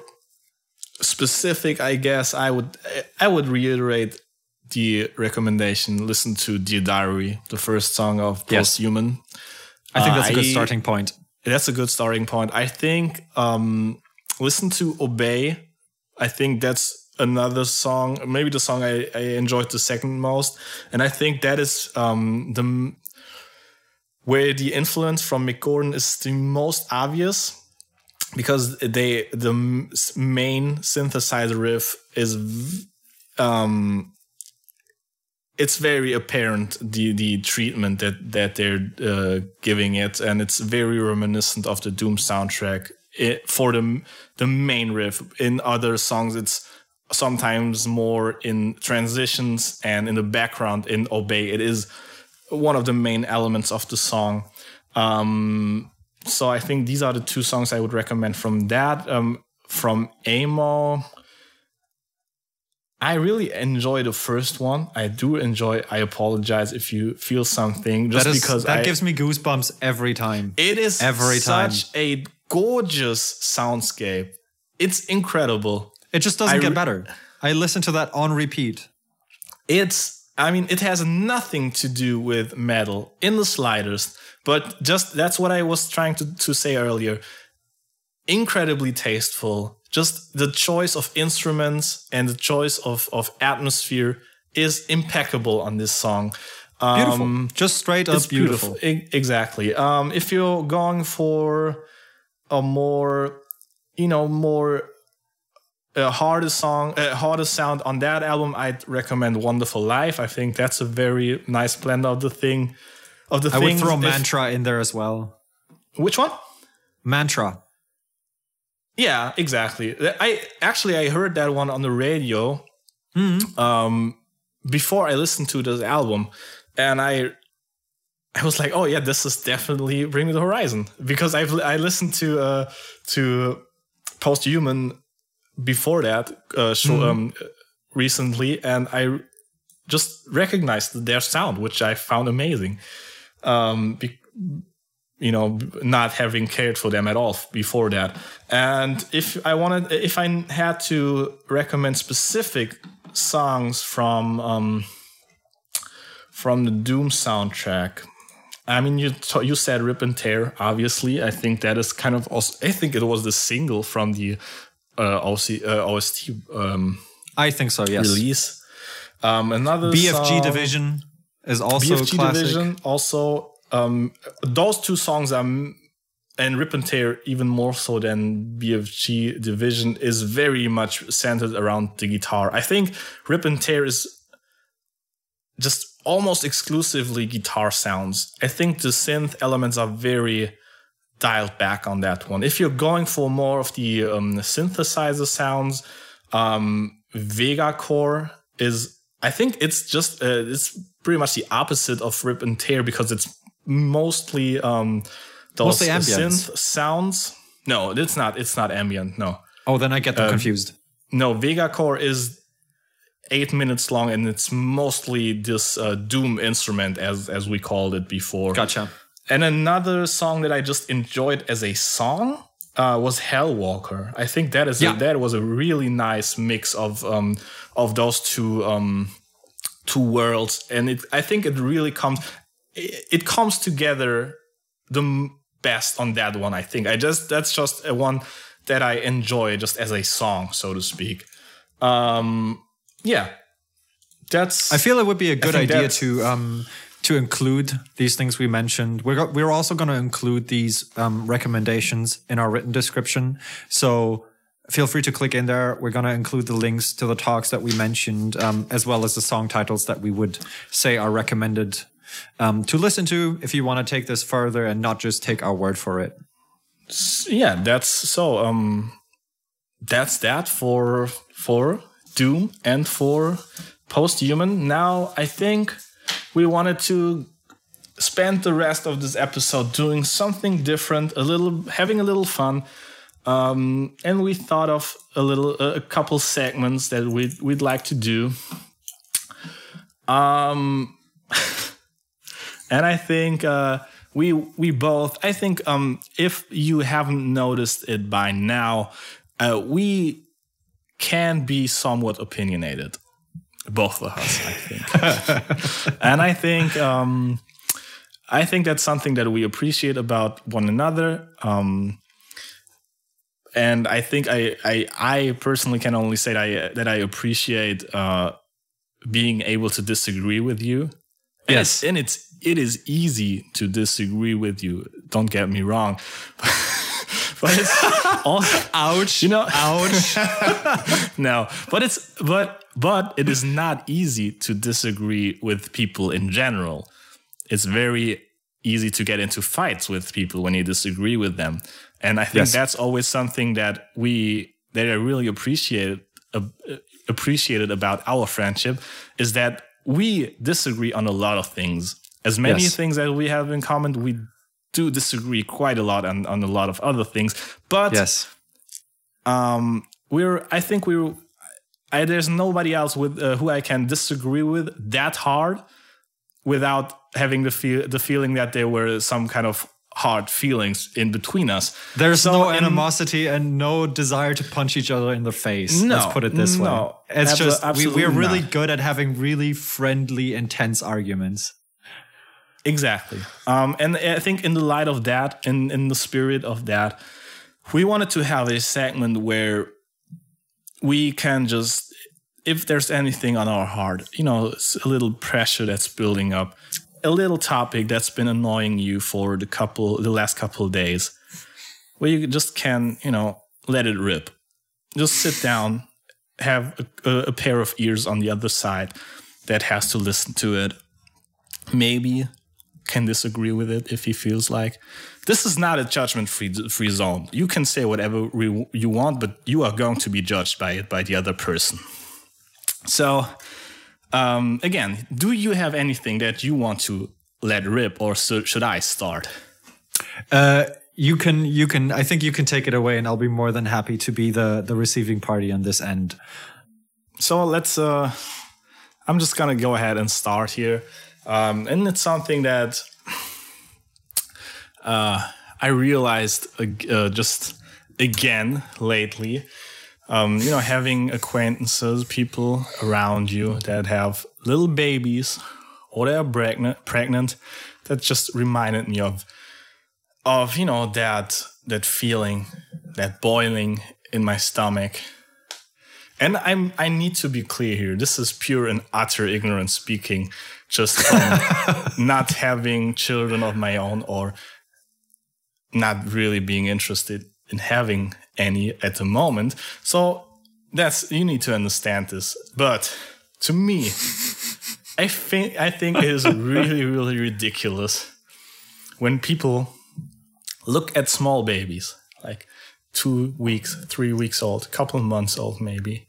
specific i guess i would i would reiterate the recommendation. Listen to dear diary the first song of Yes. posthuman I think that's a good starting point. that's a good starting point. I think um listen to obey. I think that's another song maybe the song i, I enjoyed the second most. And i think that is um the where the influence from Mick Gordon is the most obvious because they the main synthesizer riff is um it's very apparent the the treatment that that they're uh, giving it and it's very reminiscent of the doom soundtrack it, for the the main riff. In other songs it's sometimes more in transitions and in the background in obey. It is one of the main elements of the song. Um, so I think these are the two songs I would recommend from that. Um, from Amo, I really enjoy the first one. I do enjoy. I apologize if you feel something just That is because that I, gives me goosebumps every time. it is every time. such a gorgeous soundscape. It's incredible. It just doesn't I get re- better. I listen to that on repeat. It's, I mean, it has nothing to do with metal in the slightest, but just that's what I was trying to, to say earlier. Incredibly tasteful. Just the choice of instruments and the choice of, of atmosphere is impeccable on this song. Beautiful. Um, just straight up it's beautiful. beautiful. Exactly. Um, if you're going for a more, you know, more a harder song, a harder sound on that album, I'd recommend "Wonderful Life." I think that's a very nice blend of the thing. Of the I would throw If- Mantra in there as well. Which one? Mantra. Yeah, exactly. I actually I heard that one on the radio um, before I listened to this album, and I I was like, oh yeah, this is definitely Bring Me the Horizon because I've I listened to uh, to Post Human before that uh, show, um, recently, and I just recognized their sound, which I found amazing. Um, be- you know, not having cared for them at all before that. And if I wanted, if I had to recommend specific songs from um, from the Doom soundtrack, I mean, you t- you said "Rip and Tear." Obviously, I think that is kind of also. I think it was the single from the uh, OC, uh, OST um, I think so, yes. release. Um, another BFG song- Division is also BFG classic. Division also um those two songs are and Rip and Tear even more so than BFG Division is very much centered around the guitar. I think Rip and Tear is just almost exclusively guitar sounds. I think the synth elements are very dialed back on that one. If you're going for more of the um, synthesizer sounds, um, Vega Core is. I think it's just uh, it's pretty much the opposite of Rip and Tear because it's mostly um, those synth sounds. No, it's not. It's not ambient. No, Oh, then I get them confused. no. Vega Core is eight minutes long and it's mostly this uh, doom instrument as as we called it before. Gotcha. And another song that I just enjoyed as a song uh, was Hellwalker. I think that is Yeah. a, that was a really nice mix of um, of those two um, two worlds, and it I think it really comes it, it comes together the m- best on that one. I think I just that's just a one that I enjoy just as a song, so to speak. Um, yeah, that's I feel it would be a good idea to um, to include these things we mentioned. We're we're also going to include these um, recommendations in our written description. So feel free to click in there. We're going to include the links to the talks that we mentioned, um, as well as the song titles that we would say are recommended um, to listen to if you want to take this further and not just take our word for it. yeah that's so um that's that for for doom and for post-human now i think we wanted to spend the rest of this episode doing something different a little having a little fun um and we thought of a little a couple segments that we'd, we'd like to do um and I think uh, we we both. I think um, if you haven't noticed it by now, uh, we can be somewhat opinionated, both of us. I think, and I think um, I think that's something that we appreciate about one another. Um, and I think I, I I personally can only say that I that I appreciate uh, being able to disagree with you. And Yes. it's, and it's it is easy to disagree with you. Don't get me wrong, but it's also, Ouch! You know- ouch! no, but it's but but it is not easy to disagree with people in general. It's very easy to get into fights with people when you disagree with them, and I think Yes. that's always something that we that I really appreciate uh, appreciated about our friendship is that we disagree on a lot of things. As many Yes. things that we have in common, we do disagree quite a lot on, on a lot of other things. But yes. um we're i think we're I, there's nobody else with uh, who I can disagree with that hard without having the feel the feeling that there were some kind of hard feelings in between us. There's So no animosity and no desire to punch each other in the face. No, Let's put it this way. no, It's abso- just we, we're really not. good at having really friendly, intense arguments. Exactly. Um, and I think in the light of that, in, in the spirit of that, we wanted to have a segment where we can just, if there's anything on our heart, you know, a little pressure that's building up, a little topic that's been annoying you for the couple, the last couple of days, where you just can, you know, let it rip. Just sit down, have a, a pair of ears on the other side that has to listen to it. Maybe can disagree with it if he feels like this is not a judgment free free zone. You can say whatever you want, but you are going to be judged by it by the other person. So, um, again, do you have anything that you want to let rip, or so, should I start? Uh, you can, you can. I think you can take it away, and I'll be more than happy to be the the receiving party on this end. So let's. Uh, I'm just gonna go ahead and start here, um, and it's something that uh, I realized uh, just again lately. Um, you know, having acquaintances, people around you that have little babies or they're pregnant, pregnant, that just reminded me of, of you know that that feeling, that boiling in my stomach. And I'm I need to be clear here. This is pure and utter ignorance speaking, just from not having children of my own or not really being interested in having any at the moment. So that's you need to understand this. But to me, I think I think it is really really ridiculous when people look at small babies like two weeks, three weeks old, couple of months old maybe,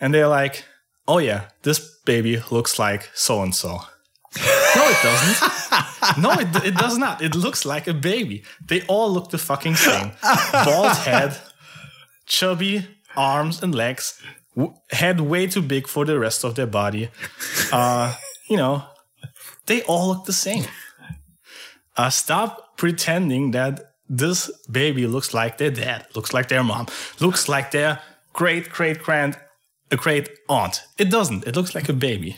and they're like, "Oh yeah, this baby looks like so and so." No, it doesn't. no, it, it does not. It looks like a baby. They all look the fucking same. Bald head, chubby arms and legs, head way too big for the rest of their body. Uh, you know, they all look the same. Uh, stop pretending that this baby looks like their dad, looks like their mom, looks like their great great grand, a great aunt. It doesn't. It looks like a baby.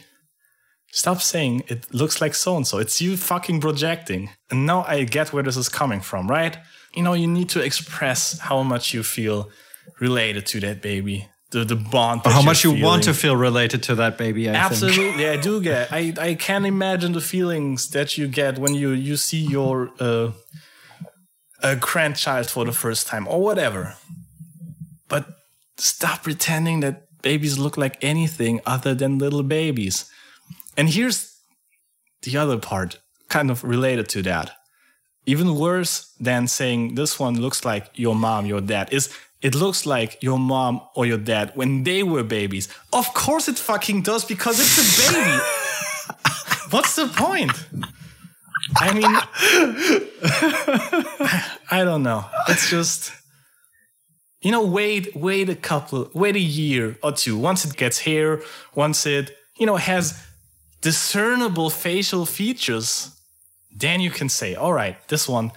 Stop saying it looks like so and so. It's you fucking projecting. And now I get where this is coming from, right? You know, you need to express how much you feel related to that baby, the the bond. that How much you want to feel related to that baby? I. Absolutely, I do get. I I can imagine the feelings that you get when you you see your uh, a grandchild for the first time or whatever. But stop pretending that babies look like anything other than little babies. And here's the other part, kind of related to that. Even worse than saying this one looks like your mom, your dad, is it looks like your mom or your dad when they were babies. Of course it fucking does because it's a baby. What's the point? I mean, I don't know. It's just, you know, wait, wait a couple, wait a year or two. Once it gets hair, once it, you know, has discernible facial features, then you can say, all right, this one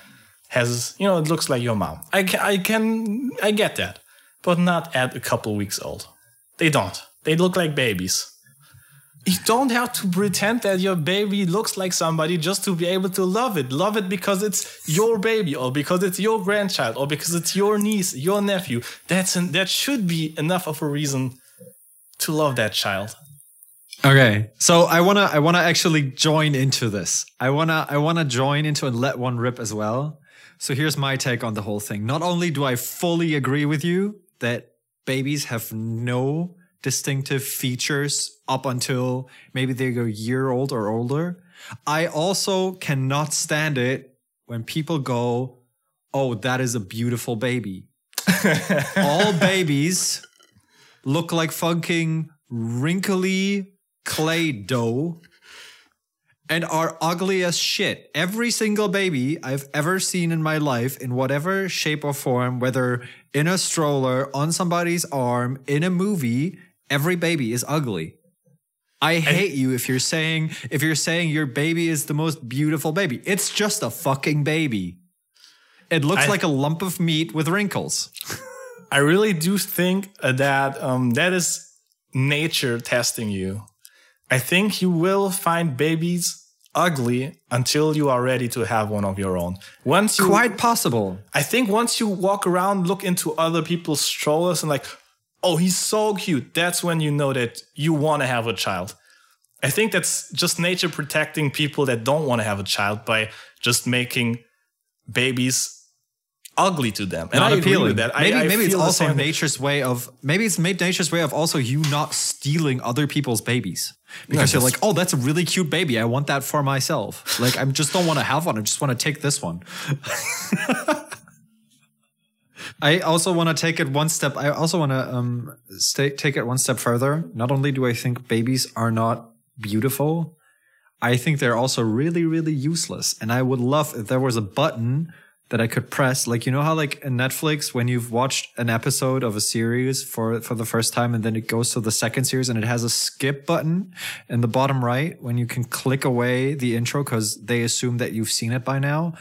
has, you know, it looks like your mom. I can, I can, I get that, but not at a couple weeks old. They don't. They look like babies. You don't have to pretend that your baby looks like somebody just to be able to love it. Love it because it's your baby, or because it's your grandchild, or because it's your niece, your nephew. That's an, that should be enough of a reason to love that child. Okay, so I wanna I wanna actually join into this. I wanna I wanna join into and let one rip as well. So here's my take on the whole thing. Not only do I fully agree with you that babies have no distinctive features up until maybe they go year old or older, I also cannot stand it when people go, "Oh, that is a beautiful baby." All babies look like fucking wrinkly clay dough and are ugly as shit. Every single baby I've ever seen in my life, in whatever shape or form, whether in a stroller, on somebody's arm, in a movie, every baby is ugly. I hate you if you're saying if you're saying your baby is the most beautiful baby. It's just a fucking baby. It looks I- like a lump of meat with wrinkles. I really do think uh, that um, that is nature testing you. I think you will find babies ugly until you are ready to have one of your own. Once you, Quite possible. I think once you walk around, look into other people's strollers and like, oh, he's so cute. That's when you know that you want to have a child. I think that's just nature protecting people that don't want to have a child by just making babies ugly to them. And not I agree appealing. with that. Maybe, I maybe it's also nature's way of maybe it's made nature's way of also you not stealing other people's babies because Yeah, you're like, oh, that's a really cute baby. I want that for myself. Like I just don't want to have one. I just want to take this one. I also want to take it one step. I also want to um stay, take it one step further. Not only do I think babies are not beautiful, I think they're also really, really useless. And I would love if there was a button that I could press. Like, you know how like in Netflix, when you've watched an episode of a series for, for the first time and then it goes to the second series and it has a skip button in the bottom right when you can click away the intro because they assume that you've seen it by now.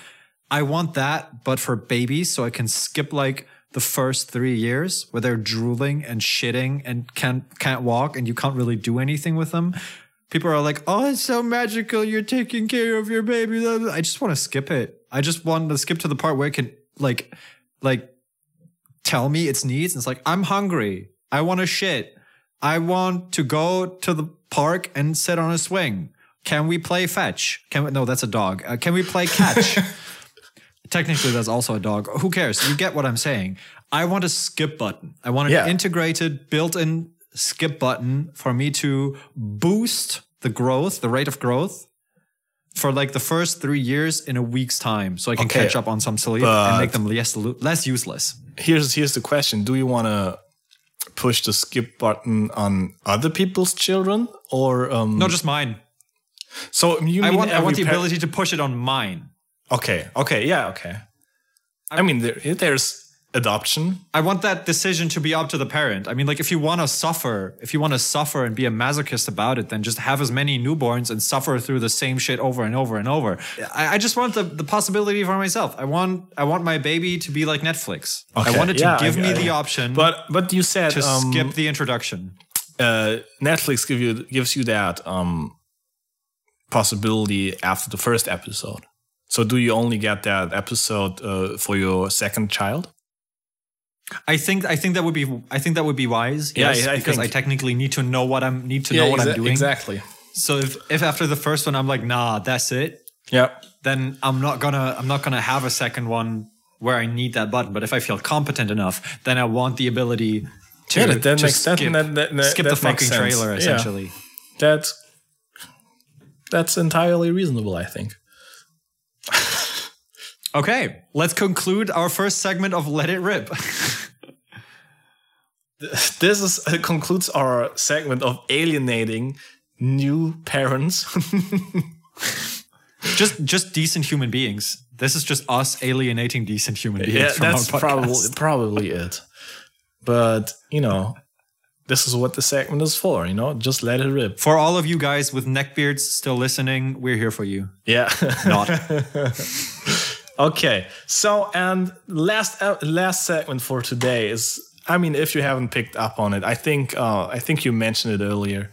I want that, but for babies, so I can skip like the first three years where they're drooling and shitting and can't can't walk and you can't really do anything with them. People are like, "Oh, it's so magical! You're taking care of your baby." I just want to skip it. I just want to skip to the part where it can like, like, tell me its needs. And it's like, I'm hungry. I want to shit. I want to go to the park and sit on a swing. Can we play fetch? Can we, no, that's a dog. Uh, can we play catch? Technically, that's also a dog. Who cares? You get what I'm saying. I want a skip button. I want an Yeah. integrated, built-in skip button for me to boost the growth, the rate of growth for like the first three years in a week's time, so I can Okay, catch up on some sleep and make them less less useless. here's here's the question: Do you want to push the skip button on other people's children, or um? No, just mine. so you I want I want the ability to push it on mine. Okay, okay, yeah, okay. I mean, there, there's adoption. I want that decision to be up to the parent. I mean, like if you want to suffer, if you want to suffer and be a masochist about it, then just have as many newborns and suffer through the same shit over and over and over. I, I just want the, the possibility for myself. I want I want my baby to be like Netflix. I Okay, want it to yeah, give I- me I- the option But but you said to um, skip the introduction. uh, Netflix give you gives you that um, possibility after the first episode. So do you only get that episode uh, for your second child? I think I think that would be I think that would be wise. Yeah, yes, I because I technically need to know what I'm need to know what I'm doing. exactly. So if if after the first one I'm like, nah, that's it, Yeah. then I'm not gonna I'm not gonna have a second one where I need that button. But if I feel competent enough, then I want the ability to, Yeah, that- that makes- skip, that- that- that- skip the that makes fucking sense. trailer Yeah. essentially. That's that's entirely reasonable, I think. Okay, let's conclude our first segment of Let It Rip. This is uh, concludes our segment of alienating new parents. just just decent human beings. This is just us alienating decent human beings. yeah, from our that's probably probably it. But you know, this is what the segment is for. You know, just let it rip. For all of you guys with neckbeards still listening, we're here for you. Yeah. Not. okay. So and last uh, last segment for today is. I mean, if you haven't picked up on it, I think uh, I think you mentioned it earlier.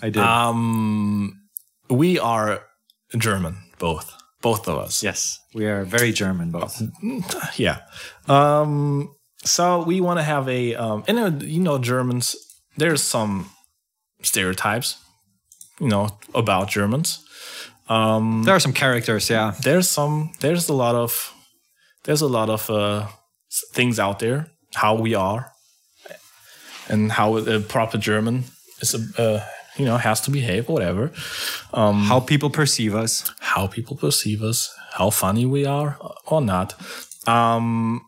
I did. Um, we are German, both, both of us. yes, we are very German both. Yeah. Um, so we want to have a, um, and uh, you know, Germans. There's some stereotypes, you know, about Germans. Um, There are some characters, yeah. There's some. There's a lot of. There's a lot of uh, things out there. How we are, and how a proper German is, a, uh, you know, has to behave. Whatever. Um, How people perceive us. how people perceive us, how funny we are or not. Um,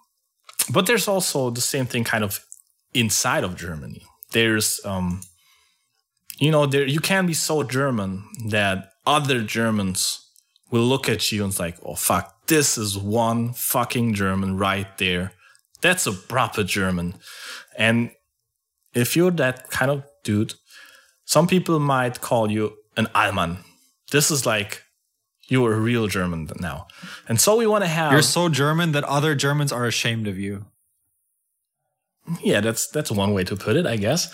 but there's also the same thing kind of inside of Germany. There's, um, you know, there you can be so German that other Germans will look at you and it's like, oh fuck, this is one fucking German right there. That's a proper German. And if you're that kind of dude, some people might call you an Alman. This is like you're a real German now. And so we want to have You're so German that other Germans are ashamed of you. Yeah, that's that's one way to put it, I guess.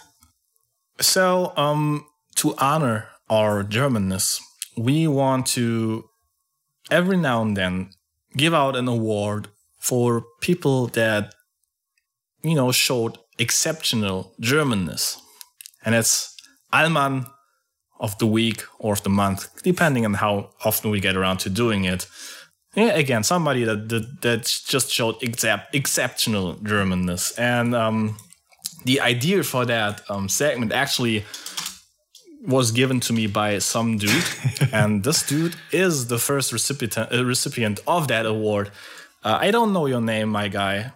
so, um, to honor our Germanness, we want to every now and then give out an award for people that you know showed exceptional Germanness, and it's Alman of the week or of the month, depending on how often we get around to doing it. Yeah, again, somebody that that, that just showed excep- exceptional Germanness, and um, the idea for that um, segment actually was given to me by some dude, and this dude is the first recipient uh, recipient of that award. Uh, I don't know your name, my guy,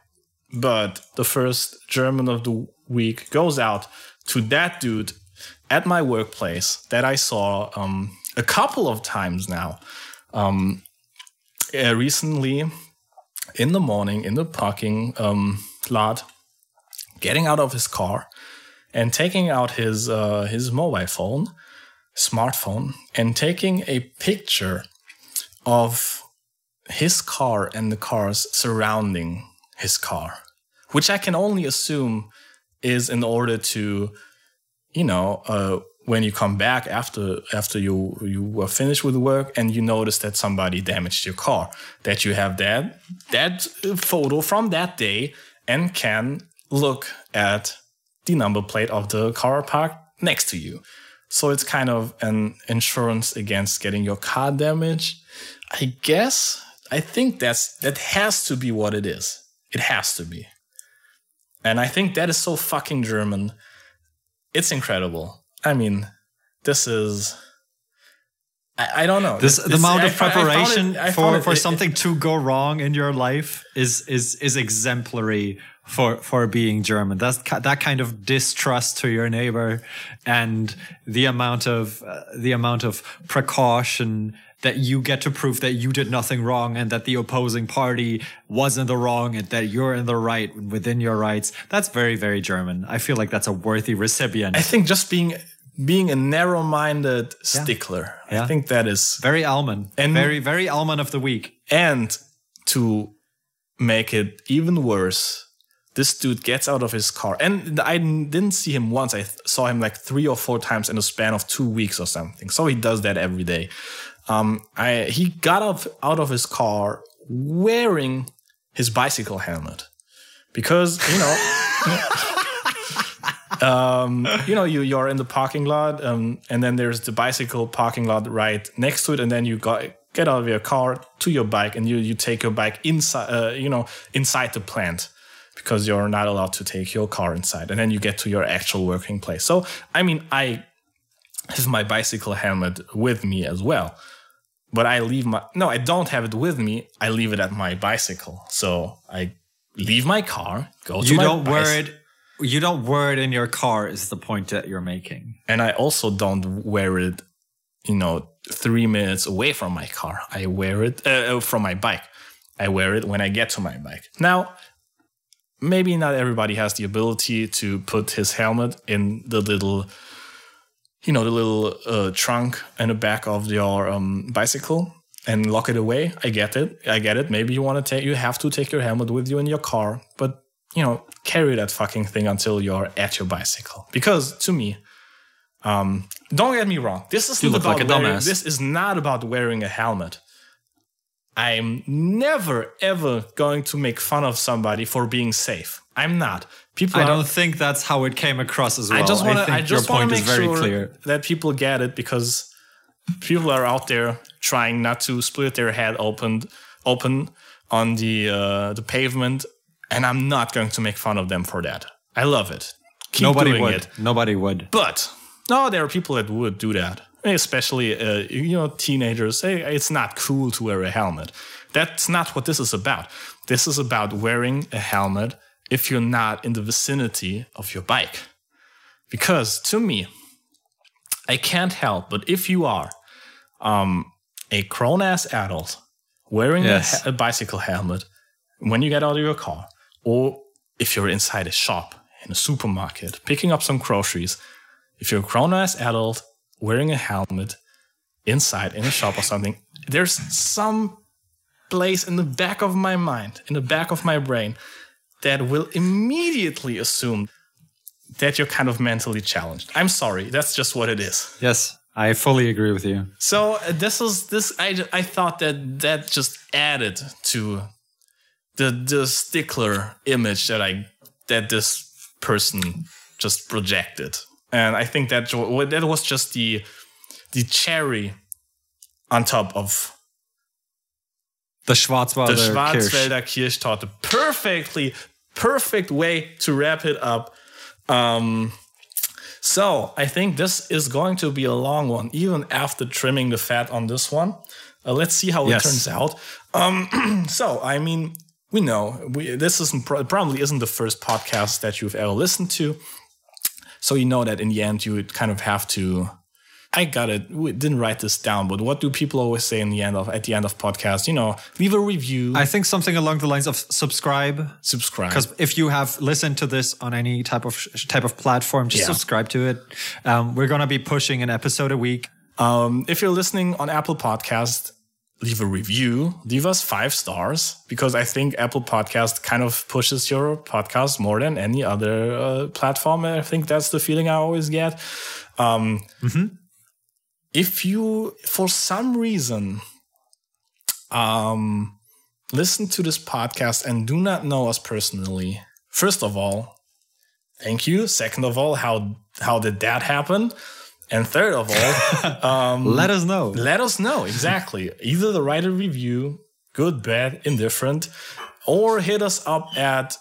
but the first German of the week goes out to that dude at my workplace that I saw um, a couple of times now. Um, uh, recently, in the morning, in the parking um, lot, getting out of his car and taking out his uh, his mobile phone, smartphone, and taking a picture of his car and the cars surrounding his car, which I can only assume is in order to, you know, uh, when you come back after after you you were finished with work and you notice that somebody damaged your car, that you have that that photo from that day and can look at the number plate of the car parked next to you. So it's kind of an insurance against getting your car damaged. I guess I think that's that has to be what it is. It has to be. And I think that is so fucking German. It's incredible. I mean, this is I, I don't know. This, the amount of fo- I it- preparation I for, it- for it- something to go wrong in your life is is is exemplary for for being German. That's that kind of distrust to your neighbor, and the amount of uh, the amount of precaution that you get to prove that you did nothing wrong and that the opposing party was in the wrong and that you're in the right within your rights. That's very very German. I feel like that's a worthy recipient. I think just being being a narrow-minded stickler. Yeah. I think that is very Alman. And- very very Alman of the week. and to make it even worse, this dude gets out of his car, and I didn't see him once. I th- saw him like three or four times in a span of two weeks or something. So he does that every day. Um, I he got up out of his car wearing his bicycle helmet because you know. um, you know, you you're in the parking lot, um, and then there's the bicycle parking lot right next to it, and then you got get out of your car to your bike, and you you take your bike inside, uh, you know, inside the plant because you're not allowed to take your car inside, and then you get to your actual working place. So, I mean, I have my bicycle helmet with me as well, but I leave my no, I don't have it with me. I leave it at my bicycle, so I leave my car, go to you my don't wear it you don't wear it in your car is the point that you're making and I also don't wear it, you know, three minutes away from my car. I wear it uh, uh, from my bike. I wear it when I get to my bike. Now, maybe not everybody has the ability to put his helmet in the little, you know, the little uh, trunk in the back of your um, bicycle and lock it away. I get it. I get it. Maybe you want to take, you have to take your helmet with you in your car, but you know, carry that fucking thing until you're at your bicycle. Because to me, um, don't get me wrong. This is You not look about like wearing, dumbass. this is not about wearing a helmet. I'm never ever going to make fun of somebody for being safe. I'm not. People i are, don't think that's how it came across as well I just want to. I just your want point to is make very sure clear that people get it because people are out there trying not to split their head open, open on the uh, the pavement, and I'm not going to make fun of them for that. I love it. Keep nobody doing would it. nobody would But no, there are people that would do that, especially uh, you know teenagers. Hey, it's not cool to wear a helmet. That's not what this is about. This is about wearing a helmet if you're not in the vicinity of your bike. Because to me, I can't help but if you are um, a grown ass adult wearing Yes. a, a bicycle helmet when you get out of your car, or if you're inside a shop in a supermarket, picking up some groceries, if you're a grown ass adult wearing a helmet inside in a shop or something, there's some place in the back of my mind, in the back of my brain, that will immediately assume that you're kind of mentally challenged. I'm sorry, that's just what it is. Yes, I fully agree with you. So uh, this was this. I I thought that that just added to the the stickler image that I that this person just projected, and I think that that was just the the cherry on top of The Schwarzwalder, the. Schwarzwälder Kirschtorte. Perfectly, perfect way to wrap it up. Um, so I think this is going to be a long one, even after trimming the fat on this one. Uh, let's see how Yes. it turns out. Um, so I mean, we know we, this isn't probably isn't the first podcast that you've ever listened to. So you know that in the end you would kind of have to. I got it. We didn't write this down, but what do people always say in the end of at the end of podcast? You know, leave a review, I think something along the lines of subscribe. subscribe. Because if you have listened to this on any type of type of platform, just Yeah. subscribe to it. Um, we're gonna be pushing an episode a week. Um, if you're listening on Apple Podcast, leave a review. Leave us five stars because I think Apple Podcast kind of pushes your podcast more than any other uh, platform. I think that's the feeling I always get. Um, If you, for some reason, um, listen to this podcast and do not know us personally, first of all, thank you. Second of all, how how did that happen? And third of all, um, Let us know. let us know exactly. Either the write a review, good, bad, indifferent, or hit us up at.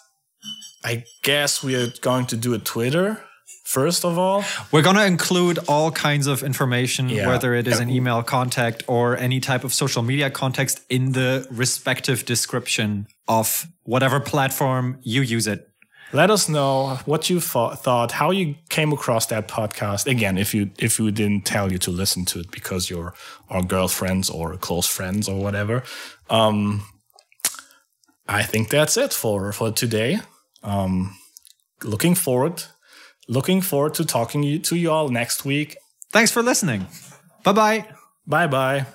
I guess we are going to do a Twitter first of all. We're gonna include all kinds of information, Yeah. whether it is an email contact or any type of social media context, in the respective description of whatever platform you use it. Let us know what you thought, thought, how you came across that podcast. Again, if you if we didn't tell you to listen to it because you're our girlfriends or close friends or whatever. Um, I think that's it for for today. Um, looking forward, looking forward to talking to you all next week. Thanks for listening. Bye bye. Bye bye.